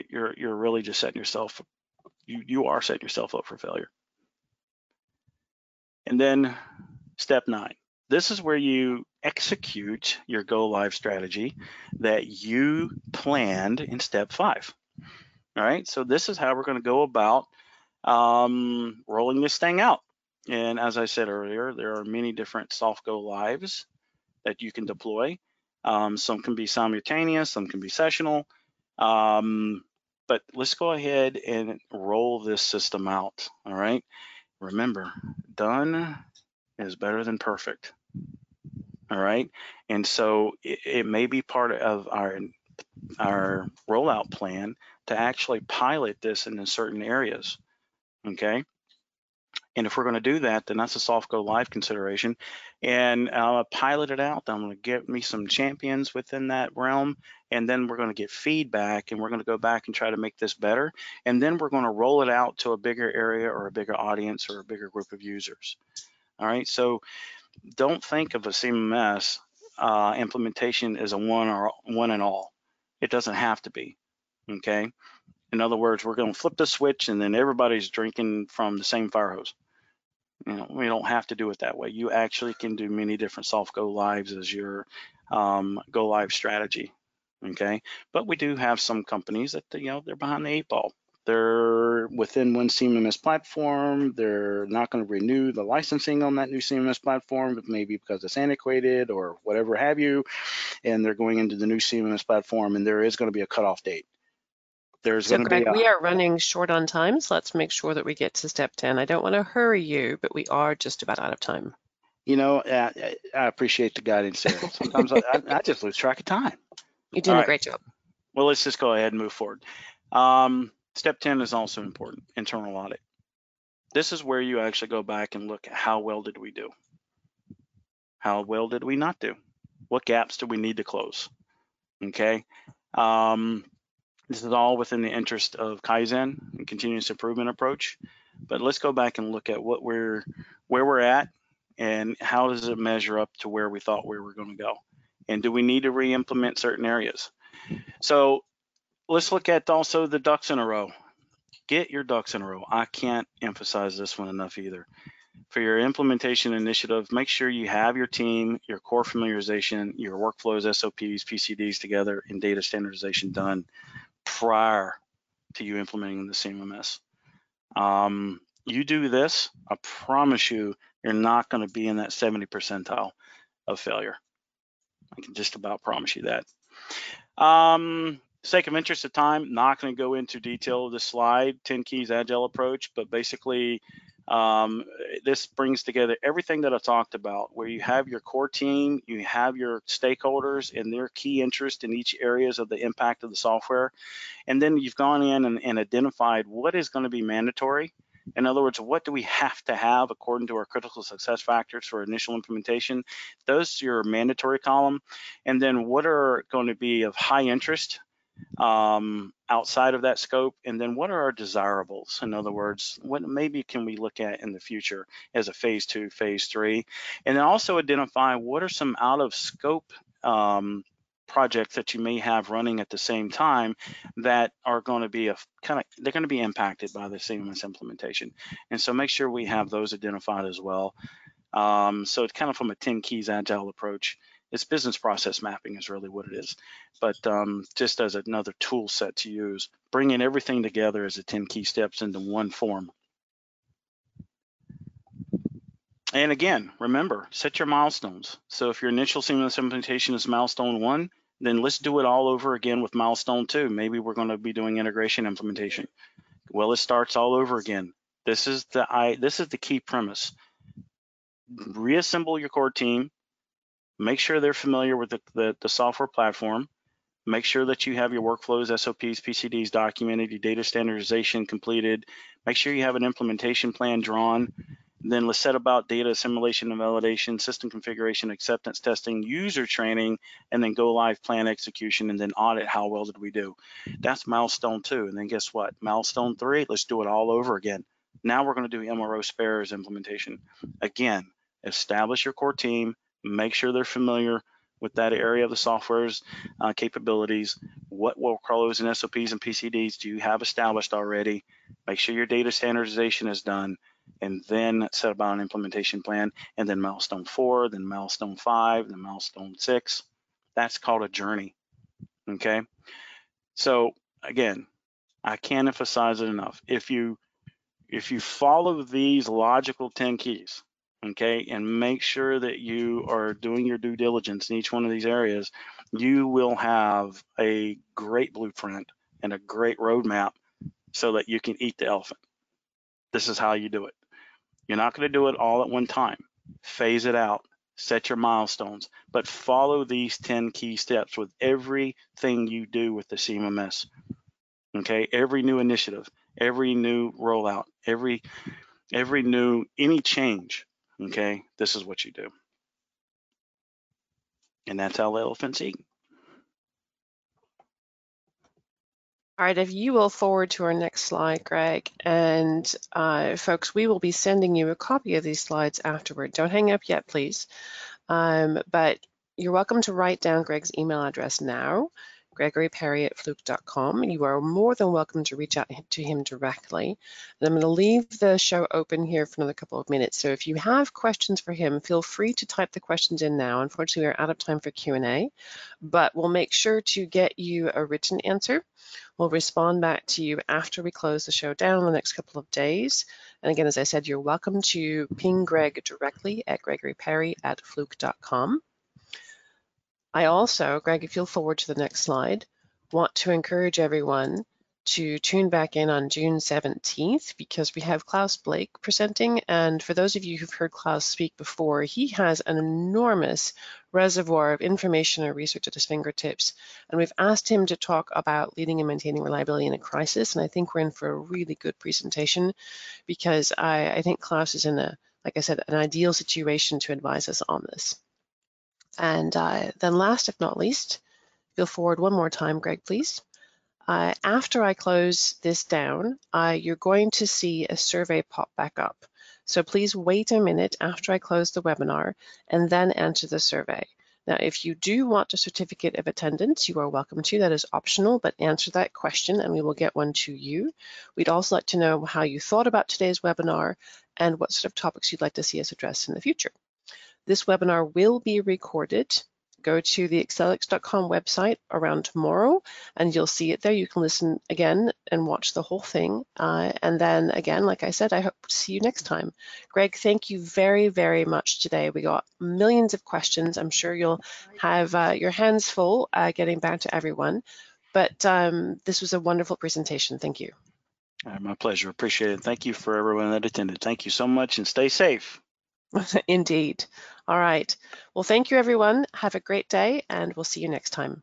you're you're really just setting yourself you you are setting yourself up for failure. And then step nine, this is where you execute your go live strategy that you planned in step five. All right, so this is how we're going to go about um, rolling this thing out. And as I said earlier, there are many different soft go lives that you can deploy. Um, some can be simultaneous, some can be sessional. Um, but let's go ahead and roll this system out. All right. Remember, done is better than perfect. All right. And so it, it may be part of our our rollout plan to actually pilot this in certain areas. Okay. And if we're going to do that, then that's a soft go live consideration. And uh, pilot it out. I'm going to get me some champions within that realm. And then we're going to get feedback and we're going to go back and try to make this better. And then we're going to roll it out to a bigger area or a bigger audience or a bigger group of users. All right. So don't think of a CMMS uh, implementation as a one or one and all. It doesn't have to be. Okay. In other words, we're going to flip the switch and then everybody's drinking from the same fire hose. You know, we don't have to do it that way. You actually can do many different soft go lives as your um, go live strategy. Okay, but we do have some companies that you know they're behind the eight ball. They're within one CMMS platform. They're not going to renew the licensing on that new CMMS platform, but maybe because it's antiquated or whatever have you. And they're going into the new CMMS platform, and there is going to be a cutoff date. There's So going to Greg, be a, we are running short on time, so let's make sure that we get to step 10. I don't want to hurry you, but we are just about out of time. you know, I, I appreciate the guidance there. Sometimes I, I, I just lose track of time. You're doing All a right. great job. well, let's just go ahead and move forward. Um, step 10 is also important, internal audit. This is where you actually go back and look at how well did we do? How well did we not do? What gaps do we need to close? Okay. Um, this is all within the interest of Kaizen and continuous improvement approach. But let's go back and look at what we're where we're at and how does it measure up to where we thought we were going to go? And do we need to re-implement certain areas? So let's look at also the ducks in a row. Get your ducks in a row. I can't emphasize this one enough either. For your implementation initiative, make sure you have your team, your core familiarization, your workflows, SOPs, PCDs together, and data standardization done prior to you implementing the CMMS. Um, you do this, I promise you, you're not going to be in that 70 percentile of failure. I can just about promise you that. Um, sake of interest of time, not going to go into detail of the slide, 10 keys agile approach, but basically um, this brings together everything that I talked about, where you have your core team, you have your stakeholders and their key interest in each areas of the impact of the software. And then you've gone in and, and identified what is going to be mandatory. In other words, what do we have to have according to our critical success factors for initial implementation? Those are your mandatory column. And then what are going to be of high interest um, outside of that scope? And then what are our desirables? In other words, what maybe can we look at in the future as a phase two, phase three? And then also identify what are some out of scope um, projects that you may have running at the same time that are going to be a kind of they're going to be impacted by the CMMS implementation and so make sure we have those identified as well um, so it's kind of from a 10 keys agile approach it's business process mapping is really what it is. But um, just as another tool set to use, bringing everything together as a 10 key steps into one form. And again, remember, set your milestones. So if your initial CMMS implementation is milestone one, then let's do it all over again with milestone two. Maybe we're going to be doing integration implementation. Well, it starts all over again. This is the I this is the key premise. Reassemble your core team, make sure they're familiar with the, the, the, software platform, make sure that you have your workflows, SOPs, PCDs documented, your data standardization completed, make sure you have an implementation plan drawn, then let's set about data assimilation and validation, system configuration, acceptance testing, user training, and then go live plan execution, and then audit how well did we do. That's milestone two. And then guess what? Milestone three, let's do it all over again. Now we're going to do MRO spares implementation. Again, establish your core team, make sure they're familiar with that area of the software's uh, capabilities. What workflows and SOPs and PCDs do you have established already? Make sure your data standardization is done and then set about an implementation plan and then milestone four, then milestone five, then milestone six. That's called a journey, okay? So again, I can't emphasize it enough. If you if you follow these logical 10 keys, okay, and make sure that you are doing your due diligence in each one of these areas, you will have a great blueprint and a great roadmap so that you can eat the elephant. This is how you do it. You're not going to do it all at one time. Phase it out, set your milestones, but follow these 10 key steps with everything you do with the CMMS. Okay, every new initiative, every new rollout, every every new any change Okay, this is what you do. And that's how elephants eat. All right, if you will forward to our next slide, Greg, and uh, folks, we will be sending you a copy of these slides afterward. Don't hang up yet, please. Um, but you're welcome to write down Greg's email address now Gregory Perry at fluke.com. You are more than welcome to reach out to him directly. And I'm going to leave the show open here for another couple of minutes. So if you have questions for him, feel free to type the questions in now. Unfortunately, we're out of time for Q&A, but we'll make sure to get you a written answer. We'll respond back to you after we close the show down in the next couple of days. And again, as I said, you're welcome to ping Greg directly at gregoryperry at fluke.com. I also, Greg, if you'll forward to the next slide, want to encourage everyone to tune back in on June 17th because we have Klaus Blache presenting. And for those of you who've heard Klaus speak before, he has an enormous reservoir of information and research at his fingertips. And we've asked him to talk about leading and maintaining reliability in a crisis. And I think we're in for a really good presentation because I, I think Klaus is in a, like I said, an ideal situation to advise us on this. And uh, then last, if not least, Go forward one more time, Greg, please. Uh, after I close this down, uh, you're going to see a survey pop back up. So please wait a minute after I close the webinar and then enter the survey. Now, if you do want a certificate of attendance, you are welcome to. That is optional, but answer that question and we will get one to you. We'd also like to know how you thought about today's webinar and what sort of topics you'd like to see us address in the future. This webinar will be recorded go to the Accelix.com website around tomorrow and you'll see it there. You can listen again and watch the whole thing. Uh, and then again, like I said, I hope to see you next time. Greg, thank you very, very much today. We got millions of questions. I'm sure you'll have uh, your hands full uh, getting back to everyone. But um, this was a wonderful presentation. Thank you. my pleasure. Appreciate it. Thank you for everyone that attended. Thank you so much and stay safe. Indeed. All right. Well, thank you, everyone. Have a great day, and we'll see you next time.